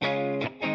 thank you.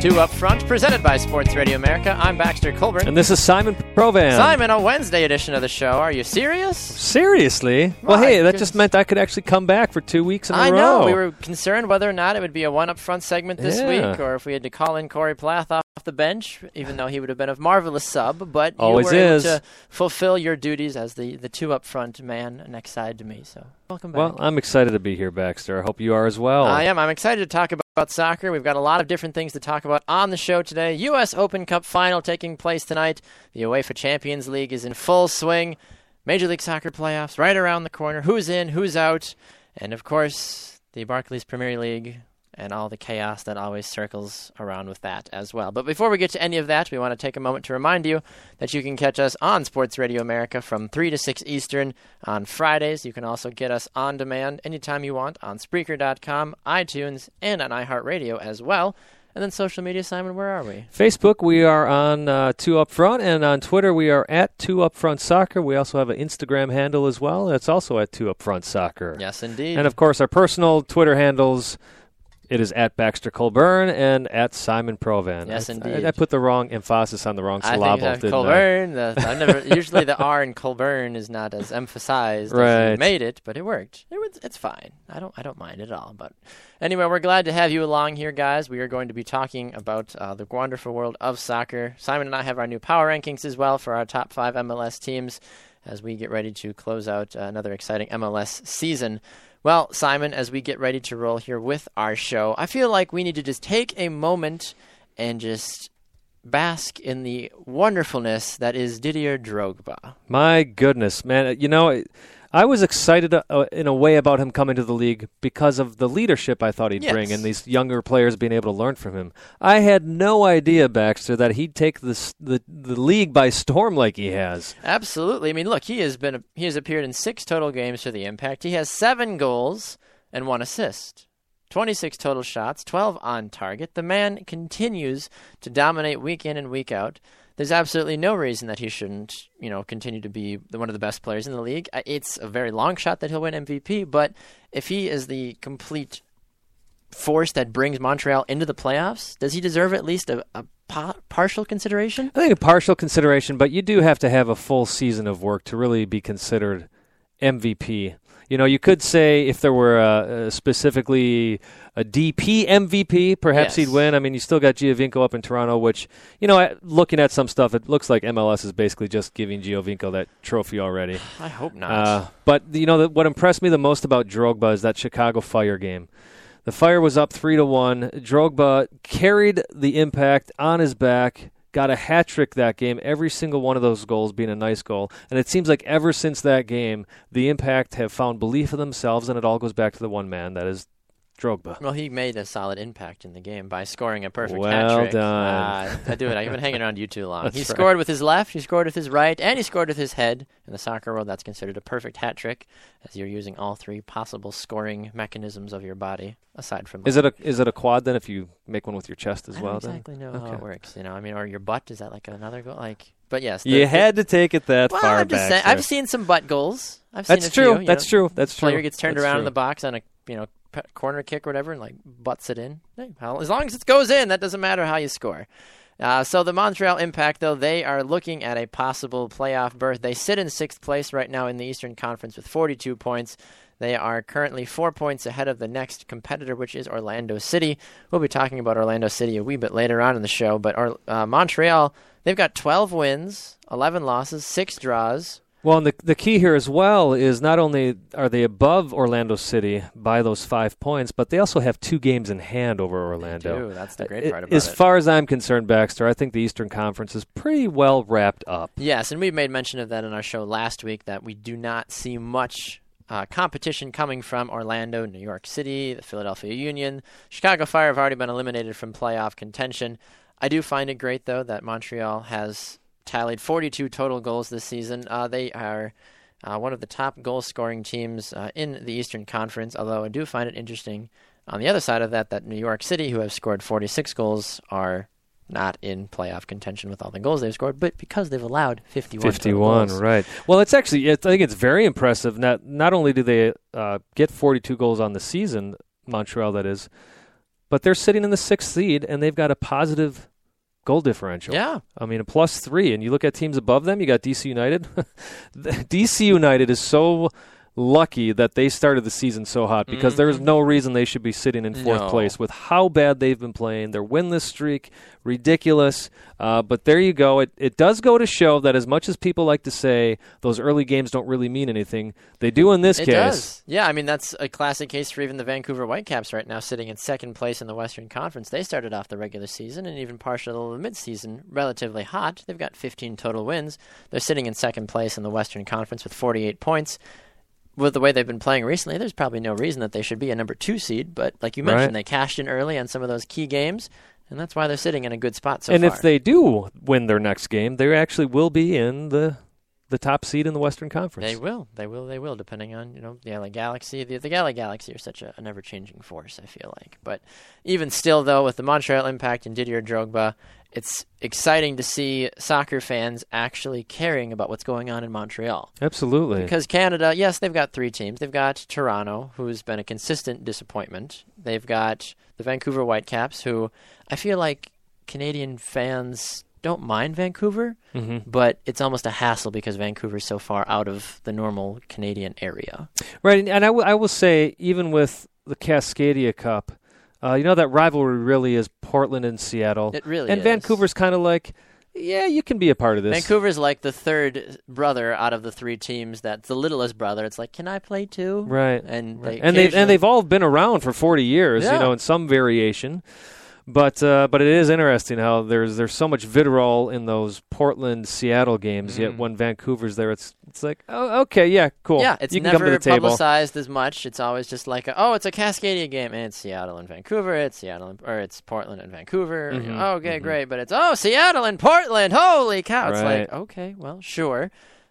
Two up front, presented by Sports Radio America. I'm Baxter Colburn. And this is Simon Provan. Simon, a Wednesday edition of the show. Are you serious? Seriously? Well, My hey, that goodness. just meant I could actually come back for two weeks in a I row. know. We were concerned whether or not it would be a one up front segment this Yeah. week or if we had to call in Corey Plath off the bench, even though he would have been a marvelous sub. But you Always were able is. to fulfill your duties as the, the two up front man next side to me. So welcome back. Well, I'm excited to be here, Baxter. I hope you are as well. I am. I'm excited to talk about, about soccer. We've got a lot of different things to talk about on the show today. U.S. Open Cup final taking place tonight. The UEFA Champions League is in full swing. Major League Soccer playoffs right around the corner. Who's in? Who's out? And of course, the Barclays Premier League and all the chaos that always circles around with that as well. But before we get to any of that, we want to take a moment to remind you that you can catch us on Sports Radio America from 3 to 6 Eastern on Fridays. You can also get us on demand anytime you want on Spreaker.com, iTunes, and on iHeartRadio as well. And then social media, Simon, where are we? Facebook, we are on uh, Two Up Front, and on Twitter, we are at Two Up Front Soccer. We also have an Instagram handle as well. That's also at Two Up Front Soccer. Yes, indeed. And of course, our personal Twitter handles. It is at Baxter Colburn and at Simon Provan. Yes, I, indeed. I, I put the wrong emphasis on the wrong I syllable, think uh, didn't Colburn. The, I've never usually the R in Colburn is not as emphasized. Right. you made it, but it worked. It was, it's fine. I don't I don't mind at all. But anyway, we're glad to have you along here, guys. We are going to be talking about uh, the wonderful world of soccer. Simon and I have our new power rankings as well for our top five MLS teams as we get ready to close out uh, another exciting MLS season. Well, Simon, as we get ready to roll here with our show, I feel like we need to just take a moment and just bask in the wonderfulness that is Didier Drogba. My goodness, man! You know, I was excited uh, in a way about him coming to the league because of the leadership I thought he'd Yes. bring, and these younger players being able to learn from him. I had no idea, Baxter, that he'd take this the the league by storm like he has. Absolutely. I mean, look, he has been he has appeared in six total games for the Impact. He has seven goals and one assist. 26 total shots, 12 on target. The man continues to dominate week in and week out. There's absolutely no reason that he shouldn't, you know, continue to be one of the best players in the league. Uh, It's a very long shot that he'll win MVP, but if he is the complete force that brings Montreal into the playoffs, does he deserve at least a, a pa- partial consideration? I think a partial consideration, but you do have to have a full season of work to really be considered MVP. You know, you could say if there were a, a specifically a DP MVP, perhaps Yes. he'd win. I mean, you still got Giovinco up in Toronto, which you know, looking at some stuff, it looks like MLS is basically just giving Giovinco that trophy already. I hope not. Uh, but you know, the, what impressed me the most about Drogba is that Chicago Fire game. The Fire was up three to one. Drogba carried the impact on his back, got a hat trick that game. Every single one of those goals being a nice goal, and it seems like ever since that game, the impact have found belief in themselves, and it all goes back to the one man that is Drogba. Well, he made a solid impact in the game by scoring a perfect Well hat trick. Well done. Uh, I do it. I've been hanging around you too long. That's he right. scored with his left, he scored with his right, and he scored with his head. In the soccer world, that's considered a perfect hat trick, as you're using all three possible scoring mechanisms of your body, aside from. Is it a is it a quad then if you make one with your chest as I well? don't then? exactly know how it works. You know, I mean, or your butt is that like another goal? Like, but yes, the- You the- had to take it that Well, far I'm back. saying, I've seen some butt goals. I've seen That's true. few, That's know. true. That's true. Player gets turned That's around true. in the box on a you know corner kick or whatever and like butts it in. Hey, as long as it goes in, that doesn't matter how you score. Uh, so the Montreal Impact, though, they are looking at a possible playoff berth. They sit in sixth place right now in the Eastern Conference with 42 points. They are currently four points ahead of the next competitor, which is Orlando City. We'll be talking about Orlando City a wee bit later on in the show, but uh, Montreal, they've got 12 wins, 11 losses, six draws. Well, and the the key here as well is not only are they above Orlando City by those five points, but they also have two games in hand over Orlando. Do. That's the great part about as it. As far as I'm concerned, Baxter, I think the Eastern Conference is pretty well wrapped up. Yes, and we made mention of that in our show last week that we do not see much uh, competition coming from Orlando, New York City, the Philadelphia Union. Chicago Fire have already been eliminated from playoff contention. I do find it great, though, that Montreal has tallied 42 total goals this season. Uh, they are uh, one of the top goal scoring teams uh, in the Eastern Conference, although I do find it interesting on the other side of that that New York City, who have scored 46 goals, are not in playoff contention with all the goals they've scored, but because they've allowed 51. 51, right. Well, it's actually, it's, I think it's very impressive. Not, not only do they uh, get 42 goals on the season, Montreal, that is, but they're sitting in the sixth seed and they've got a positive goal differential. Yeah. I mean, a plus three. And you look at teams above them, you got DC United. DC United is so lucky that they started the season so hot because mm-hmm. there's no reason they should be sitting in fourth no. place with how bad they've been playing. Their winless streak, ridiculous. Uh, but there you go. It, it does go to show that as much as people like to say those early games don't really mean anything, they do in this it case. Does. Yeah, I mean, that's a classic case for even the Vancouver Whitecaps right now, sitting in second place in the Western Conference. They started off the regular season and even partial of the midseason relatively hot. They've got 15 total wins. They're sitting in second place in the Western Conference with 48 points with the way they've been playing recently, there's probably no reason that they should be a number two seed. But like you mentioned, right. they cashed in early on some of those key games, and that's why they're sitting in a good spot so and far. if they do win their next game, they actually will be in the the top seed in the Western Conference. They will. They will. They will. Depending on you know the LA Galaxy. The, the LA Galaxy are such a, a never changing force. I feel like, but even still, though, with the Montreal Impact and Didier Drogba, it's exciting to see soccer fans actually caring about what's going on in Montreal. Absolutely. Because Canada, yes, they've got three teams. They've got Toronto, who's been a consistent disappointment. They've got the Vancouver Whitecaps, who I feel like Canadian fans don't mind Vancouver, mm-hmm. but it's almost a hassle because Vancouver's so far out of the normal Canadian area. Right, and I, w- I will say, even with the Cascadia Cup, uh, you know that rivalry really is Portland and Seattle. It really and is. Vancouver's kind of like, yeah, you can be a part of this. Vancouver's like the third brother out of the three teams. That's the littlest brother. It's like, can I play too? Right, and right. they and they and they've all been around for forty years, yeah. you know, in some variation. But uh, but it is interesting how there's there's so much vitriol in those Portland Seattle games. Mm-hmm. Yet when Vancouver's there, it's it's like oh okay yeah cool Yeah, it's you can never come to the table. publicized as much. It's always just like, oh, it's a Cascadia game, and it's Seattle and Vancouver. It's Seattle and, or it's Portland and Vancouver. Mhm, You know, okay, mhm. great, but it's oh Seattle and Portland. Holy cow! It's Right. like okay, well, sure.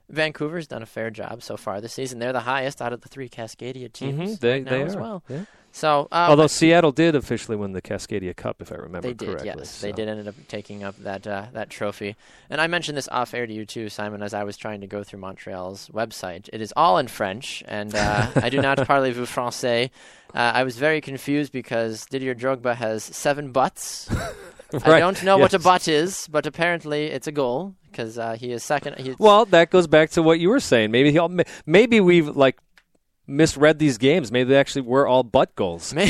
Vancouver's done a fair job so far this season. They're the highest out of the three Cascadia teams Mhm, they right they as are. well. Yeah. So, um, Although Seattle did officially win the Cascadia Cup, if I remember They did, correctly. yes. They did ended up taking up that uh, that trophy. And I mentioned this off air to you too, Simon, as I was trying to go through Montreal's website. It is all in French, and uh, I do not parlez-vous français. Uh, I was very confused because Didier Drogba has seven butts. I don't know what a butt is, but apparently it's a goal because uh, he is second. He's, Well, that goes back to what you were saying. Maybe he'll, maybe we've like misread these games. Maybe they actually were all butt goals.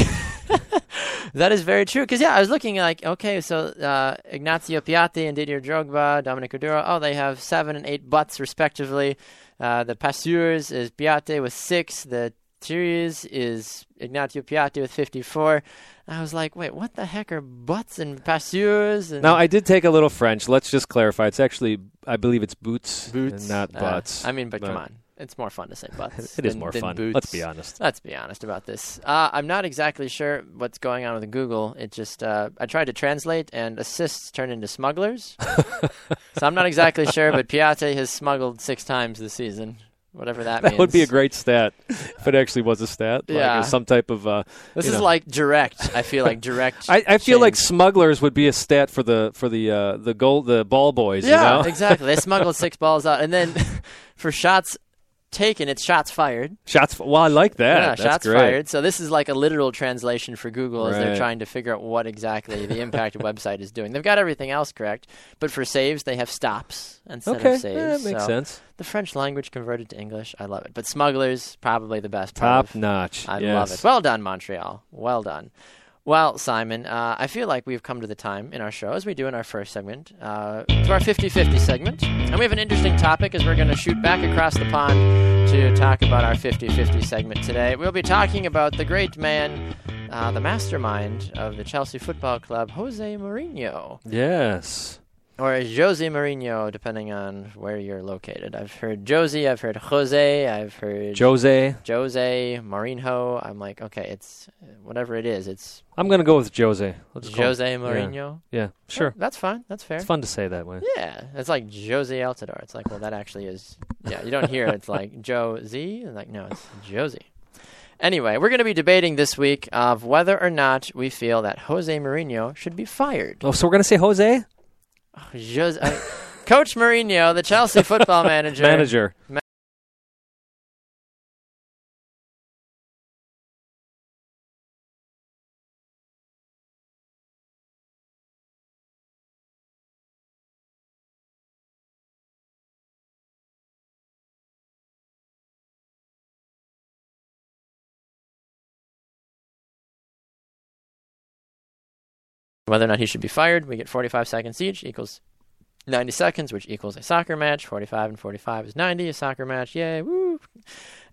That is very true. Because yeah, I was looking like okay, so uh, Ignacio Piatti and Didier Drogba, Dominic Oduro, oh, they have seven and eight butts respectively. Uh, the Passeurs is Piatti with six. The Thierry's is Ignacio Piatti with fifty-four. I was like, wait, what the heck are butts and Passeurs? And Now, I did take a little French. Let's just clarify. It's actually, I believe it's boots, boots, and not Uh, butts. I mean, but come on, it's more fun to say butts. It is than- more than fun. Boots. Let's be honest. Let's be honest about this. Uh, I'm not exactly sure what's going on with Google. It just uh, I tried to translate and assists turn into smugglers. so I'm not exactly sure, but Piatti has smuggled six times this season. Whatever that, That means. would be a great stat if it actually was a stat. Like Yeah. some type of. Uh, This is know. like direct. I feel like direct. I, I feel like smugglers would be a stat for the for the uh, the goal the ball boys. yeah, you know? exactly. They smuggled six balls out, and then for shots taken, it's shots fired. Shots. Well, I like that. Yeah, That's shots great. fired. So this is like a literal translation for Google as they're trying to figure out what exactly the Impact's website is doing. They've got everything else correct, but for saves they have stops instead Okay, of saves. yeah, that makes So sense. The French language converted to English, I love it. But smugglers probably the best. part Top notch. I yes. love it. Well done, Montreal. Well done. Well, Simon, uh, I feel like we've come to the time in our show, as we do in our first segment, uh, to our 50 50 segment. And we have an interesting topic as we're going to shoot back across the pond to talk about our 50 50 segment today. We'll be talking about the great man, uh, the mastermind of the Chelsea Football Club, Jose Mourinho. Yes. Or Jose Mourinho, depending on where you're located. I've heard Josie, I've heard Jose, I've heard Jose. Jose Mourinho. I'm like, okay, it's whatever it is. It's I'm gonna go with Jose. Let's Jose him- Mourinho. Yeah. yeah, sure. that's fine. That's fair. It's fun to say that way. Yeah, it's like Jose Altidore. It's like, well, that actually is. Yeah, you don't hear it. It's like Joe Z. And like, no, it's Josie. Anyway, we're going to be debating this week of whether or not we feel that Jose Mourinho should be fired. Oh, so we're gonna say Jose Jose, Coach Mourinho, the Chelsea football manager. manager. Whether or not he should be fired. We get 45 seconds each equals 90 seconds, which equals a soccer match. 45 and 45 is 90, a soccer match. Yay, woo.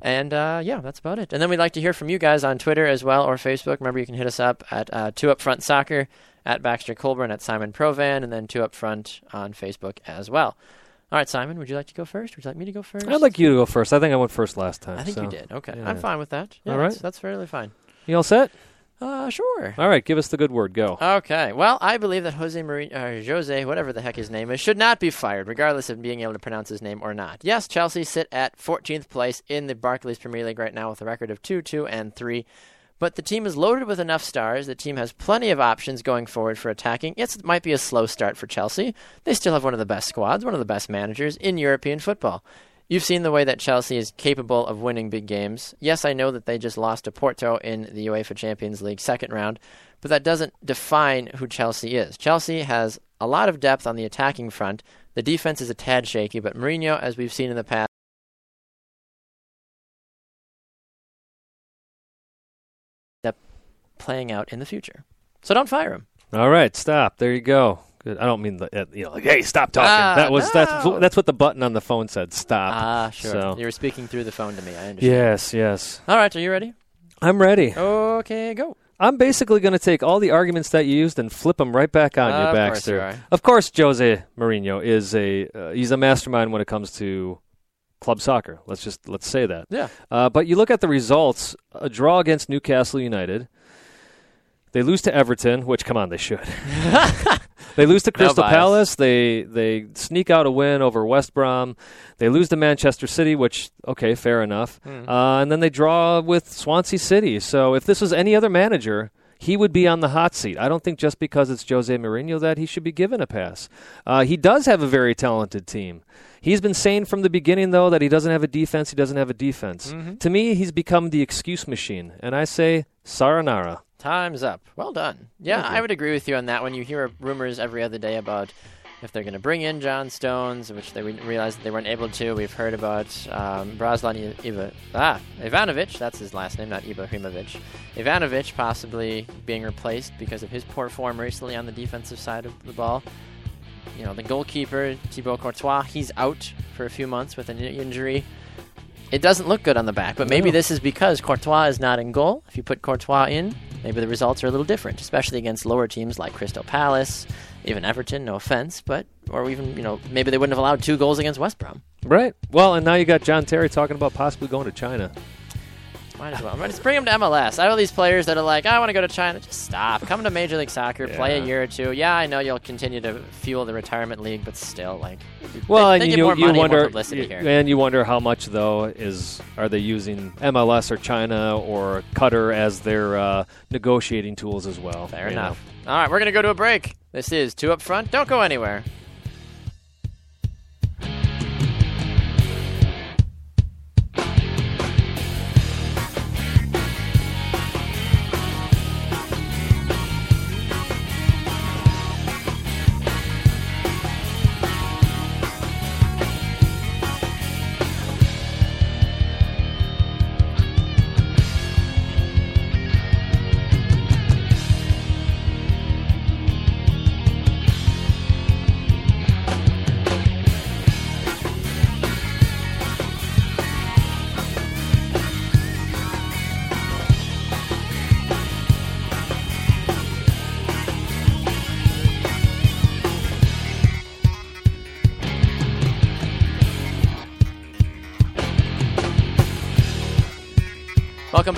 And uh, yeah, that's about it. And then we'd like to hear from you guys on Twitter as well or Facebook. Remember, you can hit us up at uh, Two Up Front Soccer, at Baxter Colburn, at Simon Provan, and then Two Up Front on Facebook as well. All right, Simon, would you like to go first? Would you like me to go first? I'd like you to go first. I think I went first last time. I think you did. Okay, yeah. I'm fine with that. Yeah, All right. that's, that's fairly fine. You all set? Uh, sure. All right. Give us the good word. Go. Okay. Well, I believe that Jose Marie, uh, Jose, whatever the heck his name is, should not be fired, regardless of being able to pronounce his name or not. Yes, Chelsea sit at 14th place in the Barclays Premier League right now with a record of 2 2 and 3. But the team is loaded with enough stars. The team has plenty of options going forward for attacking. Yes, it might be a slow start for Chelsea. They still have one of the best squads, one of the best managers in European football. You've seen the way that Chelsea is capable of winning big games. Yes, I know that they just lost to Porto in the UEFA Champions League second round, but that doesn't define who Chelsea is. Chelsea has a lot of depth on the attacking front. The defense is a tad shaky, but Mourinho, as we've seen in the past, that playing out in the future. So don't fire him. All right. Stop. There you go. Good. I don't mean the uh, you know like hey stop talking. Ah, that was that's no. that's what the button on the phone said. Stop. Ah, sure. So- You were speaking through the phone to me. I understand. yes. Yes. All right, are you ready? I'm ready. Okay, go. I'm basically going to take all the arguments that you used and flip them right back on Of you, course Baxter. you are. Of course, Jose Mourinho is a uh, he's a mastermind when it comes to club soccer. Let's just let's say that. Yeah. Uh, but you look at the results: a draw against Newcastle United. They lose to Everton, which come on, they should. they lose to Crystal bias. Palace. They they sneak out a win over West Brom. They lose to Manchester City, which okay, fair enough. Hmm. Uh, and then they draw with Swansea City. So if this was any other manager, he would be on the hot seat. I don't think just because it's Jose Mourinho that he should be given a pass. Uh, he does have a very talented team. He's been saying from the beginning, though, that he doesn't have a defense. He doesn't have a defense. Mm-hmm. To me, he's become the excuse machine, and I say saranara. Time's up. Well done. Yeah, I would agree with you on that one. You hear rumors every other day about if they're going to bring in John Stones, which they realized they weren't able to. We've heard about um, Braslan Iva, ah, Ivanovic, that's his last name, not Ibrahimovic. Ivanovic possibly being replaced because of his poor form recently on the defensive side of the ball. You know, the goalkeeper, Thibaut Courtois, he's out for a few months with an injury. It doesn't look good on the back, but maybe No. this is because Courtois is not in goal. If you put Courtois in, maybe the results are a little different, especially against lower teams like Crystal Palace, even Everton. No offense, but or even you know maybe they wouldn't have allowed two goals against West Brom. Right. Well, and now you got John Terry talking about possibly going to China. Might as well. Just bring them to MLS. I know these players that are like, I want to go to China. Just stop. Come to Major League Soccer. Play a year or two. Yeah, I know you'll continue to fuel the retirement league, but still, like, Well, they, and they you more you money, wonder here. and you wonder how much though is are they using MLS or China or Qatar as their uh, negotiating tools as well? Fair you know? enough. All right, we're going to go to a break. This is Two Up Front. Don't go anywhere.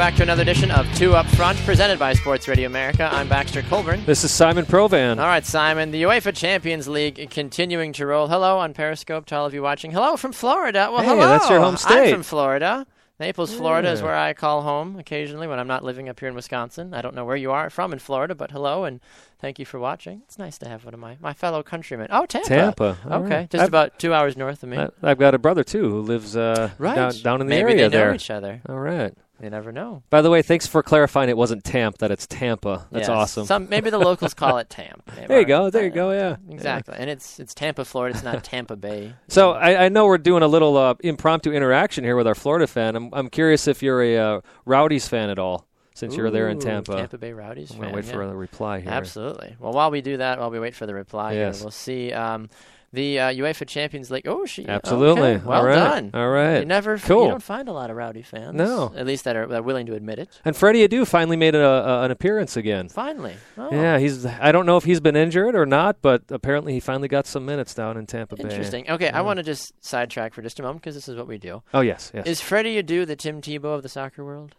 Back to another edition of Two Up Front, presented by Sports Radio America. I'm Baxter Colburn. This is Simon Provan. All right, Simon. The UEFA Champions League continuing to roll. Hello on Periscope to all of you watching. Hello from Florida. Well, Hey, hello. that's your home state. I'm from Florida. Naples, Florida is where I call home occasionally when I'm not living up here in Wisconsin. I don't know where you are from in Florida, but hello and thank you for watching. It's nice to have one of my, my fellow countrymen. Oh, Tampa. Tampa. Okay, right. just I've- about two hours north of me. I- I've got a brother too who lives uh, right. down, down in the Maybe area they know there. each other. All right. You never know. By the way, thanks for clarifying it wasn't Tamp, that it's Tampa. That's Yes. awesome. Some maybe the locals call it Tampa. There you go, there you go, yeah. Exactly, and it's it's Tampa, Florida. It's not Tampa Bay. So I, I know we're doing a little uh, impromptu interaction here with our Florida fan. I'm, I'm curious if you're a uh, Rowdies fan at all, since you're there in Tampa. Tampa Bay Rowdies. I'm gonna fan, wait for a reply here. Absolutely. Well, while we do that, while we wait for the reply, here, Yes. we'll see um, the uh, UEFA Champions League. Oh, she Absolutely. okay, Well all right. done. All right. You never, Cool. you don't find a lot of rowdy fans. No. at least that are, that are willing to admit it. And Freddie Adu finally made a, a, an appearance again. Finally, oh, Yeah, he's. I don't know if he's been injured or not, but apparently he finally got some minutes down in Tampa Bay. interesting. Okay, I want to just sidetrack for just a moment because this is what we do. Oh yes, yes. Is Freddie Adu the Tim Tebow of the soccer world?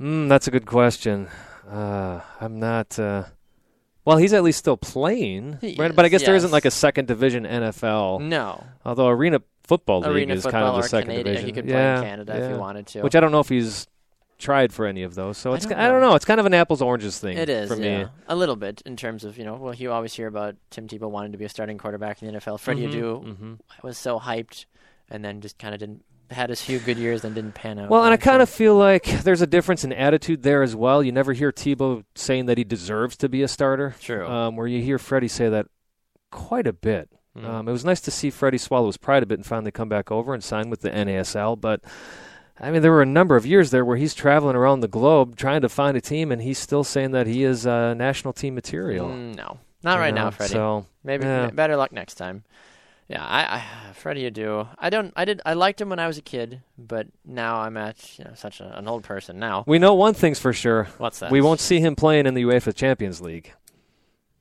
Mm, that's a good question. Uh, I'm not. Uh, well, he's at least still playing, He right? But I is, guess there isn't like a second division NFL. No, Although Arena Football League Arena is football kind of the second Canadian. division. He could play yeah, in Canada if yeah. he wanted to. Which I don't know if he's tried for any of those. So I it's don't I don't know. It's kind of an apples oranges thing. It is for me. yeah. a little bit in terms of you know. Well, you always hear about Tim Tebow wanting to be a starting quarterback in the NFL. Freddie Adu hmm was so hyped, and then just kind of didn't had his few good years, and didn't pan out. Well, and I kind of feel like there's a difference in attitude there as well. You never hear Tebow saying that he deserves to be a starter. True. Um, where you hear Freddie say that quite a bit. Mm. Um, it was nice to see Freddie swallow his pride a bit and finally come back over and sign with the NASL. But I mean, there were a number of years there where he's traveling around the globe trying to find a team, and he's still saying that he is uh, national team material. Mm, no, not you right know? now, Freddie. So Maybe yeah. better luck next time. Yeah, I, I Freddie Adu. I don't. I did. I liked him when I was a kid, but now I'm at you know such a, an old person now. we know one thing's for sure: What's that? we won't see him playing in the UEFA Champions League.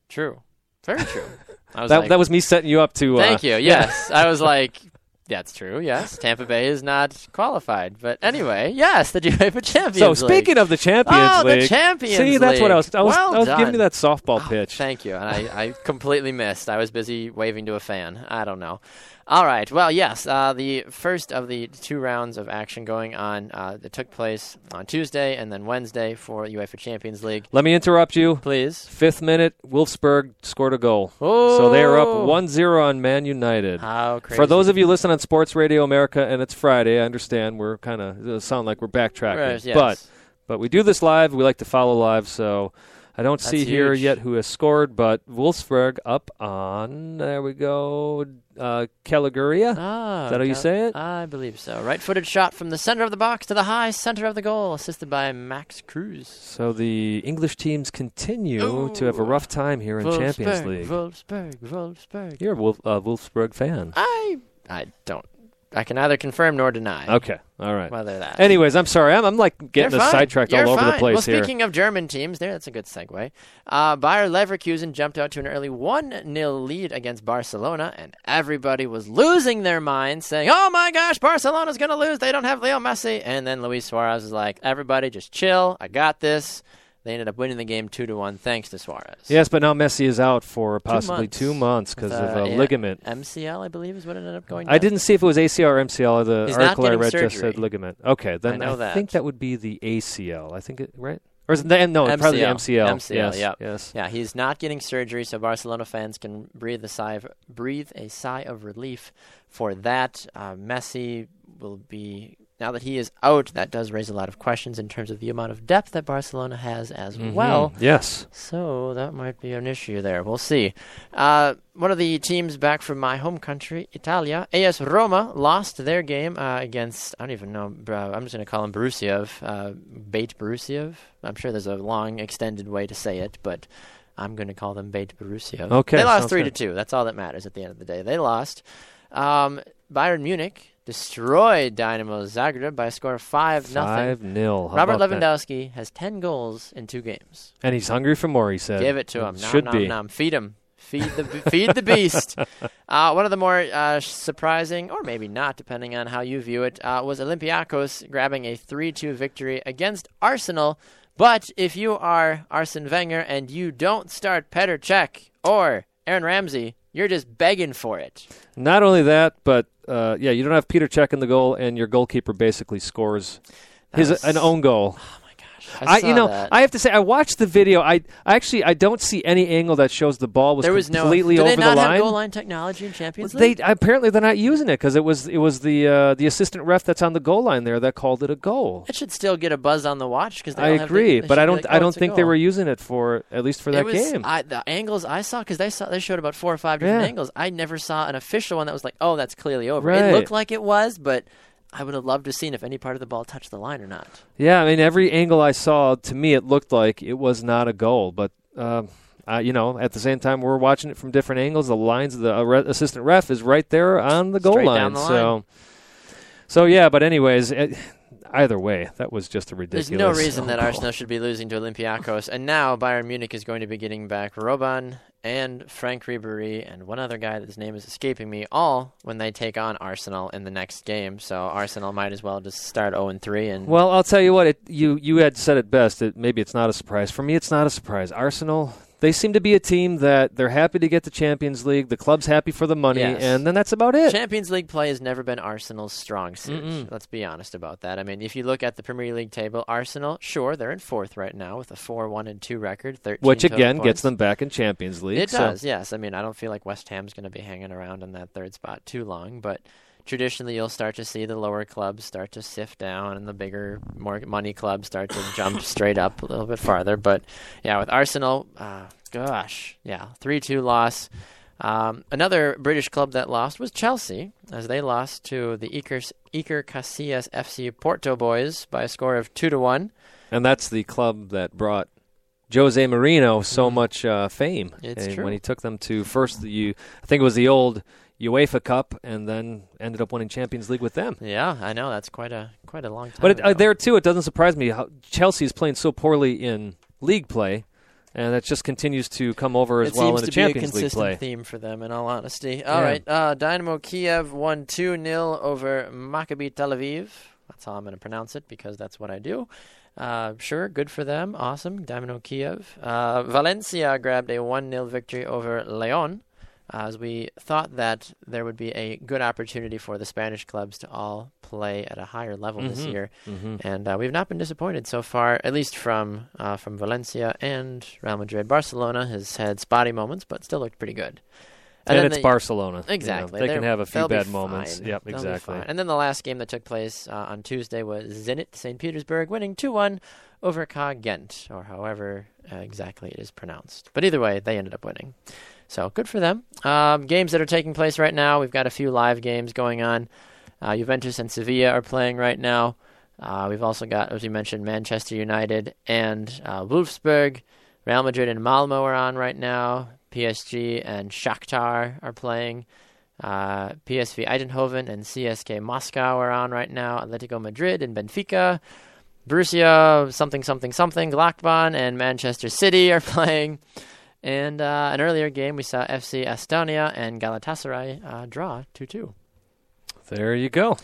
True. Very true. I was That like, that was me setting you up to. Thank uh, you. Yes, I was like, that's true. Yes, Tampa Bay is not qualified, but anyway, yes, the UEFA Champions So League. speaking of the Champions oh, League, the Champions see that's what I was. League. I was, well I was giving you that softball Oh, pitch. Thank you. And I, I completely missed. I was busy waving to a fan. I don't know. All right. Well, yes. Uh, the first of the two rounds of action going on uh, that took place on Tuesday and then Wednesday for UEFA Champions League. Let me interrupt you. Please. Fifth minute, Wolfsburg scored a goal. So they are up Oh. 1-0 on Man United. How crazy. For those of you listening on Sports Radio America, and it's Friday, I understand we're kind of sound like we're backtracking, Right, yes. but but we do this live. We like to follow live, so I don't That's see here yet who has scored, but Wolfsburg up on there we go, uh, Caligiuri. Ah, Is that how you Cal- say it? I believe so. Right footed shot from the center of the box to the high center of the goal, assisted by Max Kruse. So the English teams continue to have a rough time here in Champions League. Wolfsburg, Wolfsburg. You're a Wolf, uh, Wolfsburg fan. I I don't. I can neither confirm nor deny Okay, all right. whether that. Anyways, I'm sorry. I'm, I'm like getting You're us fine. sidetracked You're all over the place well, here. speaking of German teams, there that's a good segue. Uh, Bayer Leverkusen jumped out to an early one 0 lead against Barcelona, and everybody was losing their minds, saying, "Oh my gosh, Barcelona's going to lose. They don't have Leo Messi." And then Luis Suarez was like, "Everybody, just chill. I got this." They ended up winning the game two to one, thanks to Suarez. Yes, but now Messi is out for possibly two months because of uh, a yeah, ligament. MCL, I believe, is what ended up going. I down. didn't see if it was ACL or MCL. Or the He's article I read just said ligament. Okay, then know that. I think that would be the ACL. I think it right. Or is it the, no, it's probably the MCL. MCL. MCL, yes, yep. yes. Yeah, he's not getting surgery, so Barcelona fans can breathe a sigh of, breathe a sigh of relief for that. Uh, Messi will be now that he is out. That does raise a lot of questions in terms of the amount of depth that Barcelona has as Mhm. well. yes. So that might be an issue there. We'll see. Uh, one of the teams back from my home country, Italia, AS Roma, lost their game uh, against, I don't even know, uh, I'm just going to call him Borussia, uh, Bait Borussia. I'm sure there's a long, extended way to say it, but I'm going to call them Bait Borussia. Okay, They lost 3 good. to 2. That's all that matters at the end of the day. They lost. Um, Bayern Munich destroyed Dynamo Zagreb by a score of 5 nothing. Five nil. How Robert about that? Lewandowski has 10 goals in two games. and he's hungry for more. He said. Give it to him. Nom, Should nom, be. nom. Feed him. Feed the feed the beast. Uh, one of the more uh, surprising, or maybe not, depending on how you view it, uh, was Olympiacos grabbing a 3-2 victory against Arsenal. But if you are Arsene Wenger and you don't start Petr Cech or Aaron Ramsey, you're just begging for it. Not only that, but uh, yeah, you don't have Peter Cech in the goal, and your goalkeeper basically scores his was- an own goal. I, you know, that. I have to say, I watched the video. I, I actually, I don't see any angle that shows the ball was there was no. completely Do over they not the have goal line technology in Champions They League? apparently they're not using it because it was it was the uh, the assistant ref that's on the goal line there that called it a goal. It should still get a buzz on the watch because I agree, but I don't I don't think they were using it for at least for that it was, game. I, the angles I saw because they saw they showed about four or five different Yeah. angles. I never saw an official one that was like, "Oh, that's clearly over." Right. It looked like it was, but I would have loved to have seen if any part of the ball touched the line or not. yeah, I mean every angle I saw to me it looked like it was not a goal, but. Um, uh, you know, at the same time, we're watching it from different angles. The lines, of the uh, assistant ref is right there on the goal Straight line. down the So, line. so yeah. But anyways, it, either way, that was just a ridiculous. There's no reason that goal. Arsenal should be losing to Olympiacos, and now Bayern Munich is going to be getting back Robben and Franck Ribery and one other guy whose name is escaping me, all when they take on Arsenal in the next game. So Arsenal might as well just start 0 3 and Well, I'll tell you what. It, you you had said it best. It, maybe it's not a surprise for me. It's not a surprise. Arsenal. They seem to be a team that they're happy to get the Champions League. The club's happy for the money, Yes. and then that's about it. Champions League play has never been Arsenal's strong suit. Mm-mm. Let's be honest about that. I mean, if you look at the Premier League table, Arsenal, sure, they're in fourth right now with a 4 1 and 2 record, 13 Which again points. gets them back in Champions League. It so- does, yes. I mean, I don't feel like West Ham's going to be hanging around in that third spot too long, but traditionally you'll start to see the lower clubs start to sift down and the bigger, more money clubs start to jump straight up a little bit farther. But yeah, with Arsenal, uh, gosh, yeah, 3 2 loss. Um, another British club that lost was Chelsea, as they lost to the Iker, Iker Casillas FC Porto boys by a score of 2 to 1. and that's the club that brought Jose Mourinho so much uh, fame. Mm-hmm. It's And true. When he took them to first the I think it was the old UEFA Cup, and then ended up winning Champions League with them. Yeah, I know that's quite a quite a long time. But it, uh, there too, it doesn't surprise me how Chelsea is playing so poorly in league play, and that just continues to come over as it well in the to Champions be a League consistent play. theme for them, in all honesty. All Yeah. right, uh, Dynamo Kiev won 2 0 over Maccabi Tel Aviv. That's how I'm going to pronounce it because that's what I do. Uh, sure, good for them. Awesome. Dynamo Kiev. Uh, Valencia grabbed a 1 0 victory over Lyon. As we thought that there would be a good opportunity for the Spanish clubs to all play at a higher level this Mhm. year, Mhm. and uh, we've not been disappointed so far, at least from uh, from Valencia and Real Madrid. Barcelona has had spotty moments, but still looked pretty good. And, then it's Barcelona. you know, Exactly, they can have a few bad moments. fine. Yep, They'll exactly. And then the last game that took place uh, on Tuesday was Zenit St. Petersburg winning 2 1 over Ka Gent, or however uh, exactly it is pronounced. But either way, they ended up winning. So good for them. Um, games that are taking place right now, we've got a few live games going on. Uh, Juventus and Sevilla are playing right now. Uh, we've also got, as you mentioned, Manchester United and uh, Wolfsburg. Real Madrid and Malmo are on right now. PSG and Shakhtar are playing. Uh, PSV Eindhoven and CSKA Moscow are on right now. Atletico Madrid and Benfica. Borussia something something something Gladbach and Manchester City are playing. And uh, an earlier game, we saw FC Astana and Galatasaray uh, draw 2 2. There you go.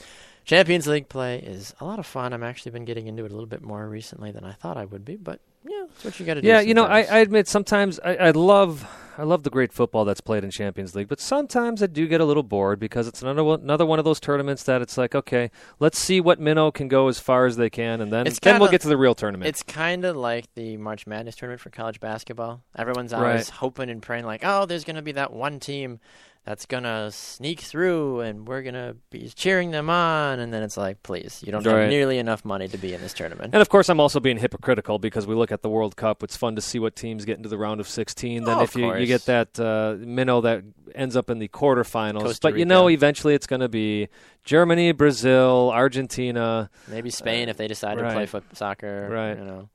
Champions League play is a lot of fun. I've actually been getting into it a little bit more recently than I thought I would be, but yeah, that's what you got to do. Yeah, you know, I. I admit sometimes I, I love I love the great football that's played in Champions League, but sometimes I do get a little bored because it's another one, another one of those tournaments that it's like, okay, let's see what minnow can go as far as they can, and then It's then we'll kinda- get to the real tournament. It's kind of like the March Madness tournament for college basketball. Everyone's Right. always hoping and praying, like, oh, there's going to be that one team that's going to sneak through and we're going to be cheering them on. And then it's like, please, you don't Right. have nearly enough money to be in this tournament. and of course, I'm also being hypocritical because we look at the World Cup. It's fun to see what teams get into the round of 16. Then Oh, if you, you get that uh, minnow that ends up in the quarterfinals, but you know, eventually it's going to be Germany, Brazil, Argentina. Maybe Spain if they decide to play foot soccer. Right. You know.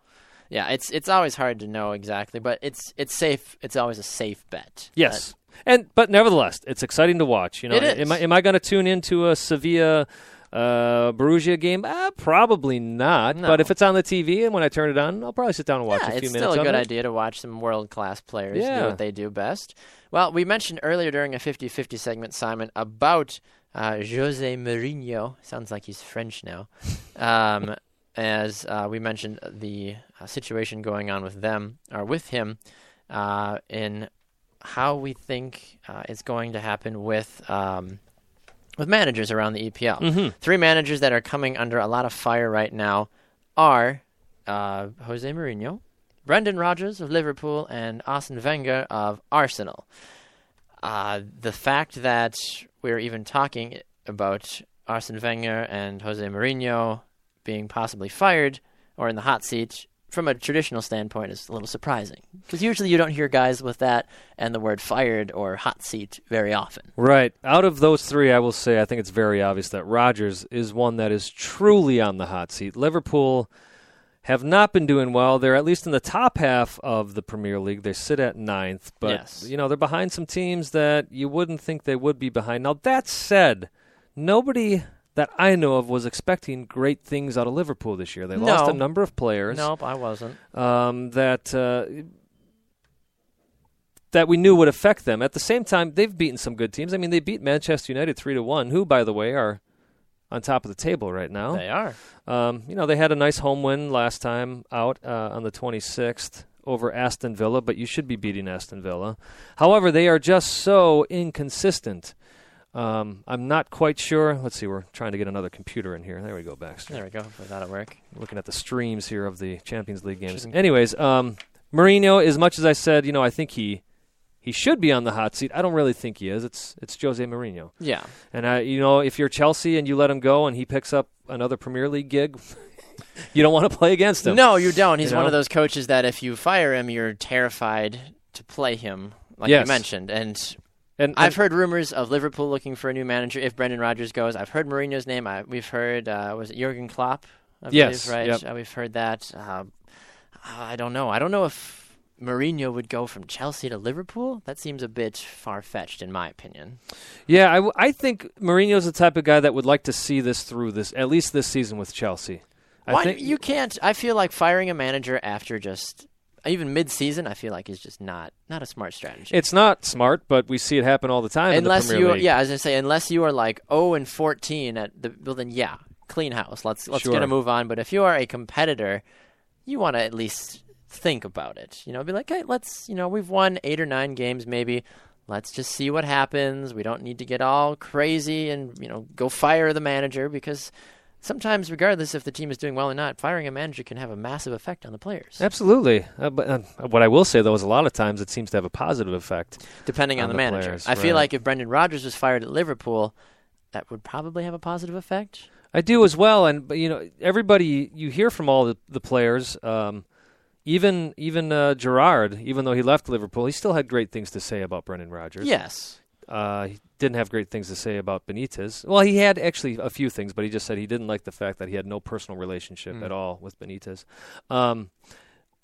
Yeah, it's it's always hard to know exactly, but it's it's safe. It's always a safe bet. Yes. And but nevertheless, it's exciting to watch. You know, It is. am I am I going to tune into a Sevilla Uh, Borussia game? Uh, probably not. No. But if it's on the TV and when I turn it on, I'll probably sit down and watch yeah, a few minutes. it's still a good it. idea to watch some world class players Yeah. do what they do best. Well, we mentioned earlier during a 50 50 segment, Simon, about uh, Jose Mourinho. Sounds like he's French now. Um, as uh, we mentioned, the uh, situation going on with them, or with him, uh, in how we think uh, it's going to happen with. Um, with managers around the EPL. Mhm. Three managers that are coming under a lot of fire right now are uh, Jose Mourinho, Brendan Rodgers of Liverpool, and Arsene Wenger of Arsenal. Uh, the fact that we're even talking about Arsene Wenger and Jose Mourinho being possibly fired or in the hot seat from a traditional standpoint is a little surprising because usually you don't hear guys with that and the word fired or hot seat very often. Right. Out of those three, I will say I think it's very obvious that Rodgers is one that is truly on the hot seat. Liverpool have not been doing well. They're at least in the top half of the Premier League. They sit at ninth, but Yes. you know they're behind some teams that you wouldn't think they would be behind. Now that said, nobody that I know of was expecting great things out of Liverpool this year. They lost a number of players Nope, I wasn't. um, that uh, that we knew would affect them. At the same time, they've beaten some good teams. I mean, they beat Manchester United three to one, who, by the way, are on top of the table right now. They are. Um, you know, they had a nice home win last time out uh, on the 26th over Aston Villa, but you should be beating Aston Villa. However, they are just so inconsistent. Um, I'm not quite sure. Let's see. We're trying to get another computer in here. There we go, Baxter There we go. That'll work. looking at the streams here of the Champions League games. Anyways, um, Mourinho, as much as I said, you know, I think he he should be on the hot seat. I don't really think he is. It's it's Jose Mourinho, Yeah. and I, you know, if you're Chelsea and you let him go and he picks up another Premier League gig, you don't want to play against him. No, you don't. He's You one of those coaches that if you fire him, you're terrified to play him, like Yes. you mentioned. And and, I've heard rumors of Liverpool looking for a new manager if Brendan Rodgers goes. I've heard Mourinho's name. I, we've heard was it Jurgen Klopp? I Yes, believe, right. yep. Uh, we've heard that. Uh, I don't know. I don't know if Mourinho would go from Chelsea to Liverpool. That seems a bit far fetched, in my opinion. yeah, I, w- I think Mourinho's the type of guy that would like to see this through this at least this season with Chelsea. I Why think you can't? I feel like firing a manager after just even mid-season. I feel like is just not not a smart strategy. it's not smart, but we see it happen all the time. unless in the Premier you, League. yeah, as I say, unless you are like zero and fourteen at the, well, then yeah, clean house. Let's let's Sure. get a move on. But if you are a competitor, you want to at least think about it. You know, be like, hey, let's, you know, we've won eight or nine games, maybe. Let's just see what happens. We don't need to get all crazy and you know go fire the manager because sometimes, regardless if the team is doing well or not, firing a manager can have a massive effect on the players, Absolutely. Uh, but uh, what I will say though is a lot of times it seems to have a positive effect. depending on, on the, the manager. players, I feel like if Brendan Rodgers was fired at Liverpool, that would probably have a positive effect. I do as well, and but, you know everybody you hear from all the, the players, um, even even uh, Gerrard, even though he left Liverpool, he still had great things to say about Brendan Rodgers. Yes. Uh, he didn't have great things to say about Benitez. Well, he had actually a few things, but he just said he didn't like the fact that he had no personal relationship Mm. at all with Benitez. Um,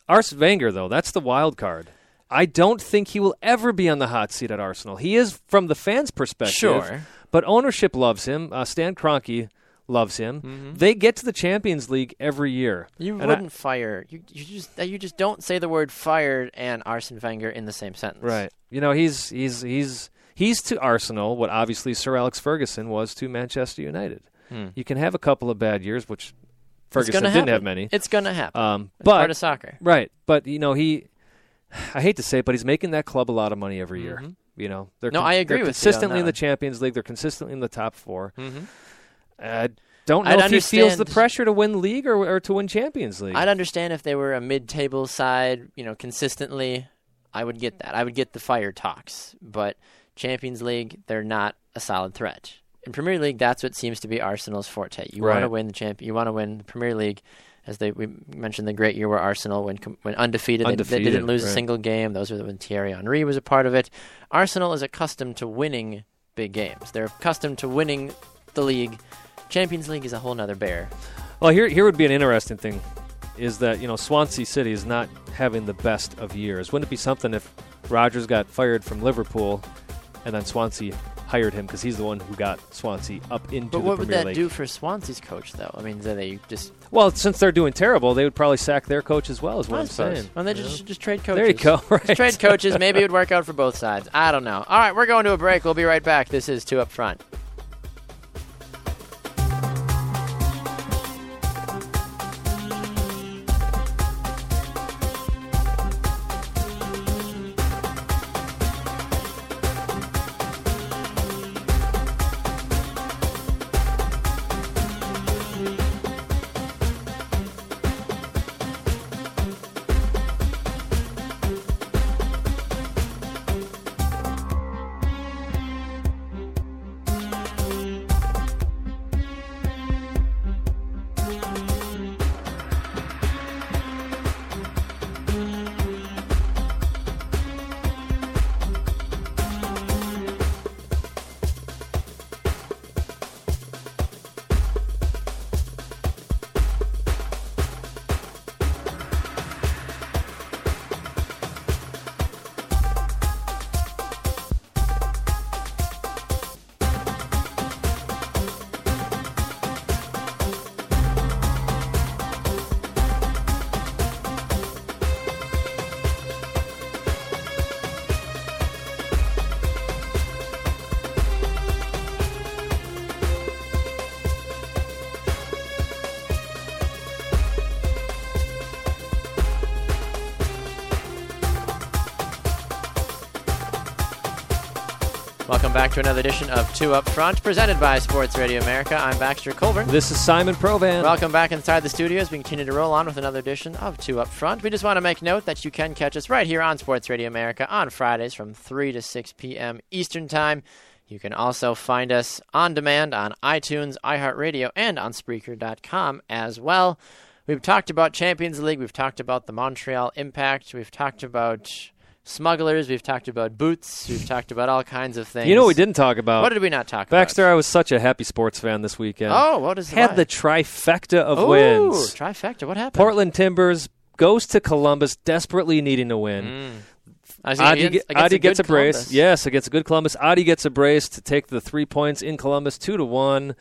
Arsene Wenger, though, that's the wild card. I don't think he will ever be on the hot seat at Arsenal. He is from the fans' perspective, Sure. but ownership loves him. Uh, Stan Kroenke loves him. They get to the Champions League every year. You And wouldn't fire. You, you just you just don't say the word fired and Arsene Wenger in the same sentence. Right. You know, he's he's he's he's to Arsenal what obviously Sir Alex Ferguson was to Manchester United. Hmm. You can have a couple of bad years, which Ferguson didn't happen. have many. It's gonna happen. Um, It's part of soccer. right, but you know he, I hate to say it, but he's making that club a lot of money every year. Mhm. You know, they're No, I agree with consistently in the. Champions League. They're consistently in the top four. Mm-hmm. I don't know I'd if he feels the pressure to win league or, or to win Champions League. I'd understand if they were a mid-table side, you know, consistently. I would get that. I would get the fire talks, but Champions League, they're not a solid threat. In Premier League, that's what seems to be Arsenal's forte. You want to win the champ. You want to win the Premier League, as they we mentioned the great year where Arsenal went com- went undefeated. They- They, didn't lose a single game. Those were when Thierry Henry was a part of it. Arsenal is accustomed to winning big games. They're accustomed to winning the league. Champions League is a whole nother bear. Well, here here would be an interesting thing, is that you know Swansea City is not having the best of years. Wouldn't it be something if Rodgers got fired from Liverpool, and then Swansea hired him because he's the one who got Swansea up into But the what would that League. do for Swansea's coach, though? I mean, do they just Well, since they're doing terrible, they would probably sack their coach as well. Is what I'm saying. Well, they just know? just trade coaches. There you go. Right. Just trade coaches. Maybe it would work out for both sides. I don't know. All right, we're going to a break. We'll be right back. This is two up front. Welcome back to another edition of Two Up Front, presented by Sports Radio America. I'm Baxter Colburn. This is Simon Provan. Welcome back inside the studios. We continue to roll on with another edition of Two Up Front. We just want to make note that you can catch us right here on Sports Radio America on Fridays from 3 to 6 p.m. Eastern Time. You can also find us on demand on iTunes, iHeartRadio, and on Spreaker.com as well. We've talked about Champions League. We've talked about the Montreal Impact. We've talked about smugglers. We've talked about boots. We've talked about all kinds of things. You know what we didn't talk about? What did we not talk Baxter, about? Baxter, I was such a happy sports fan this weekend. Oh, what is Had the trifecta of Ooh, wins. Trifecta. What happened? Portland Timbers goes to Columbus desperately needing to win. Mm. Adi, against- ge- against Adi a gets a brace. Columbus. Yes, against a good Columbus. Adi gets a brace to take the three points in Columbus, two to one.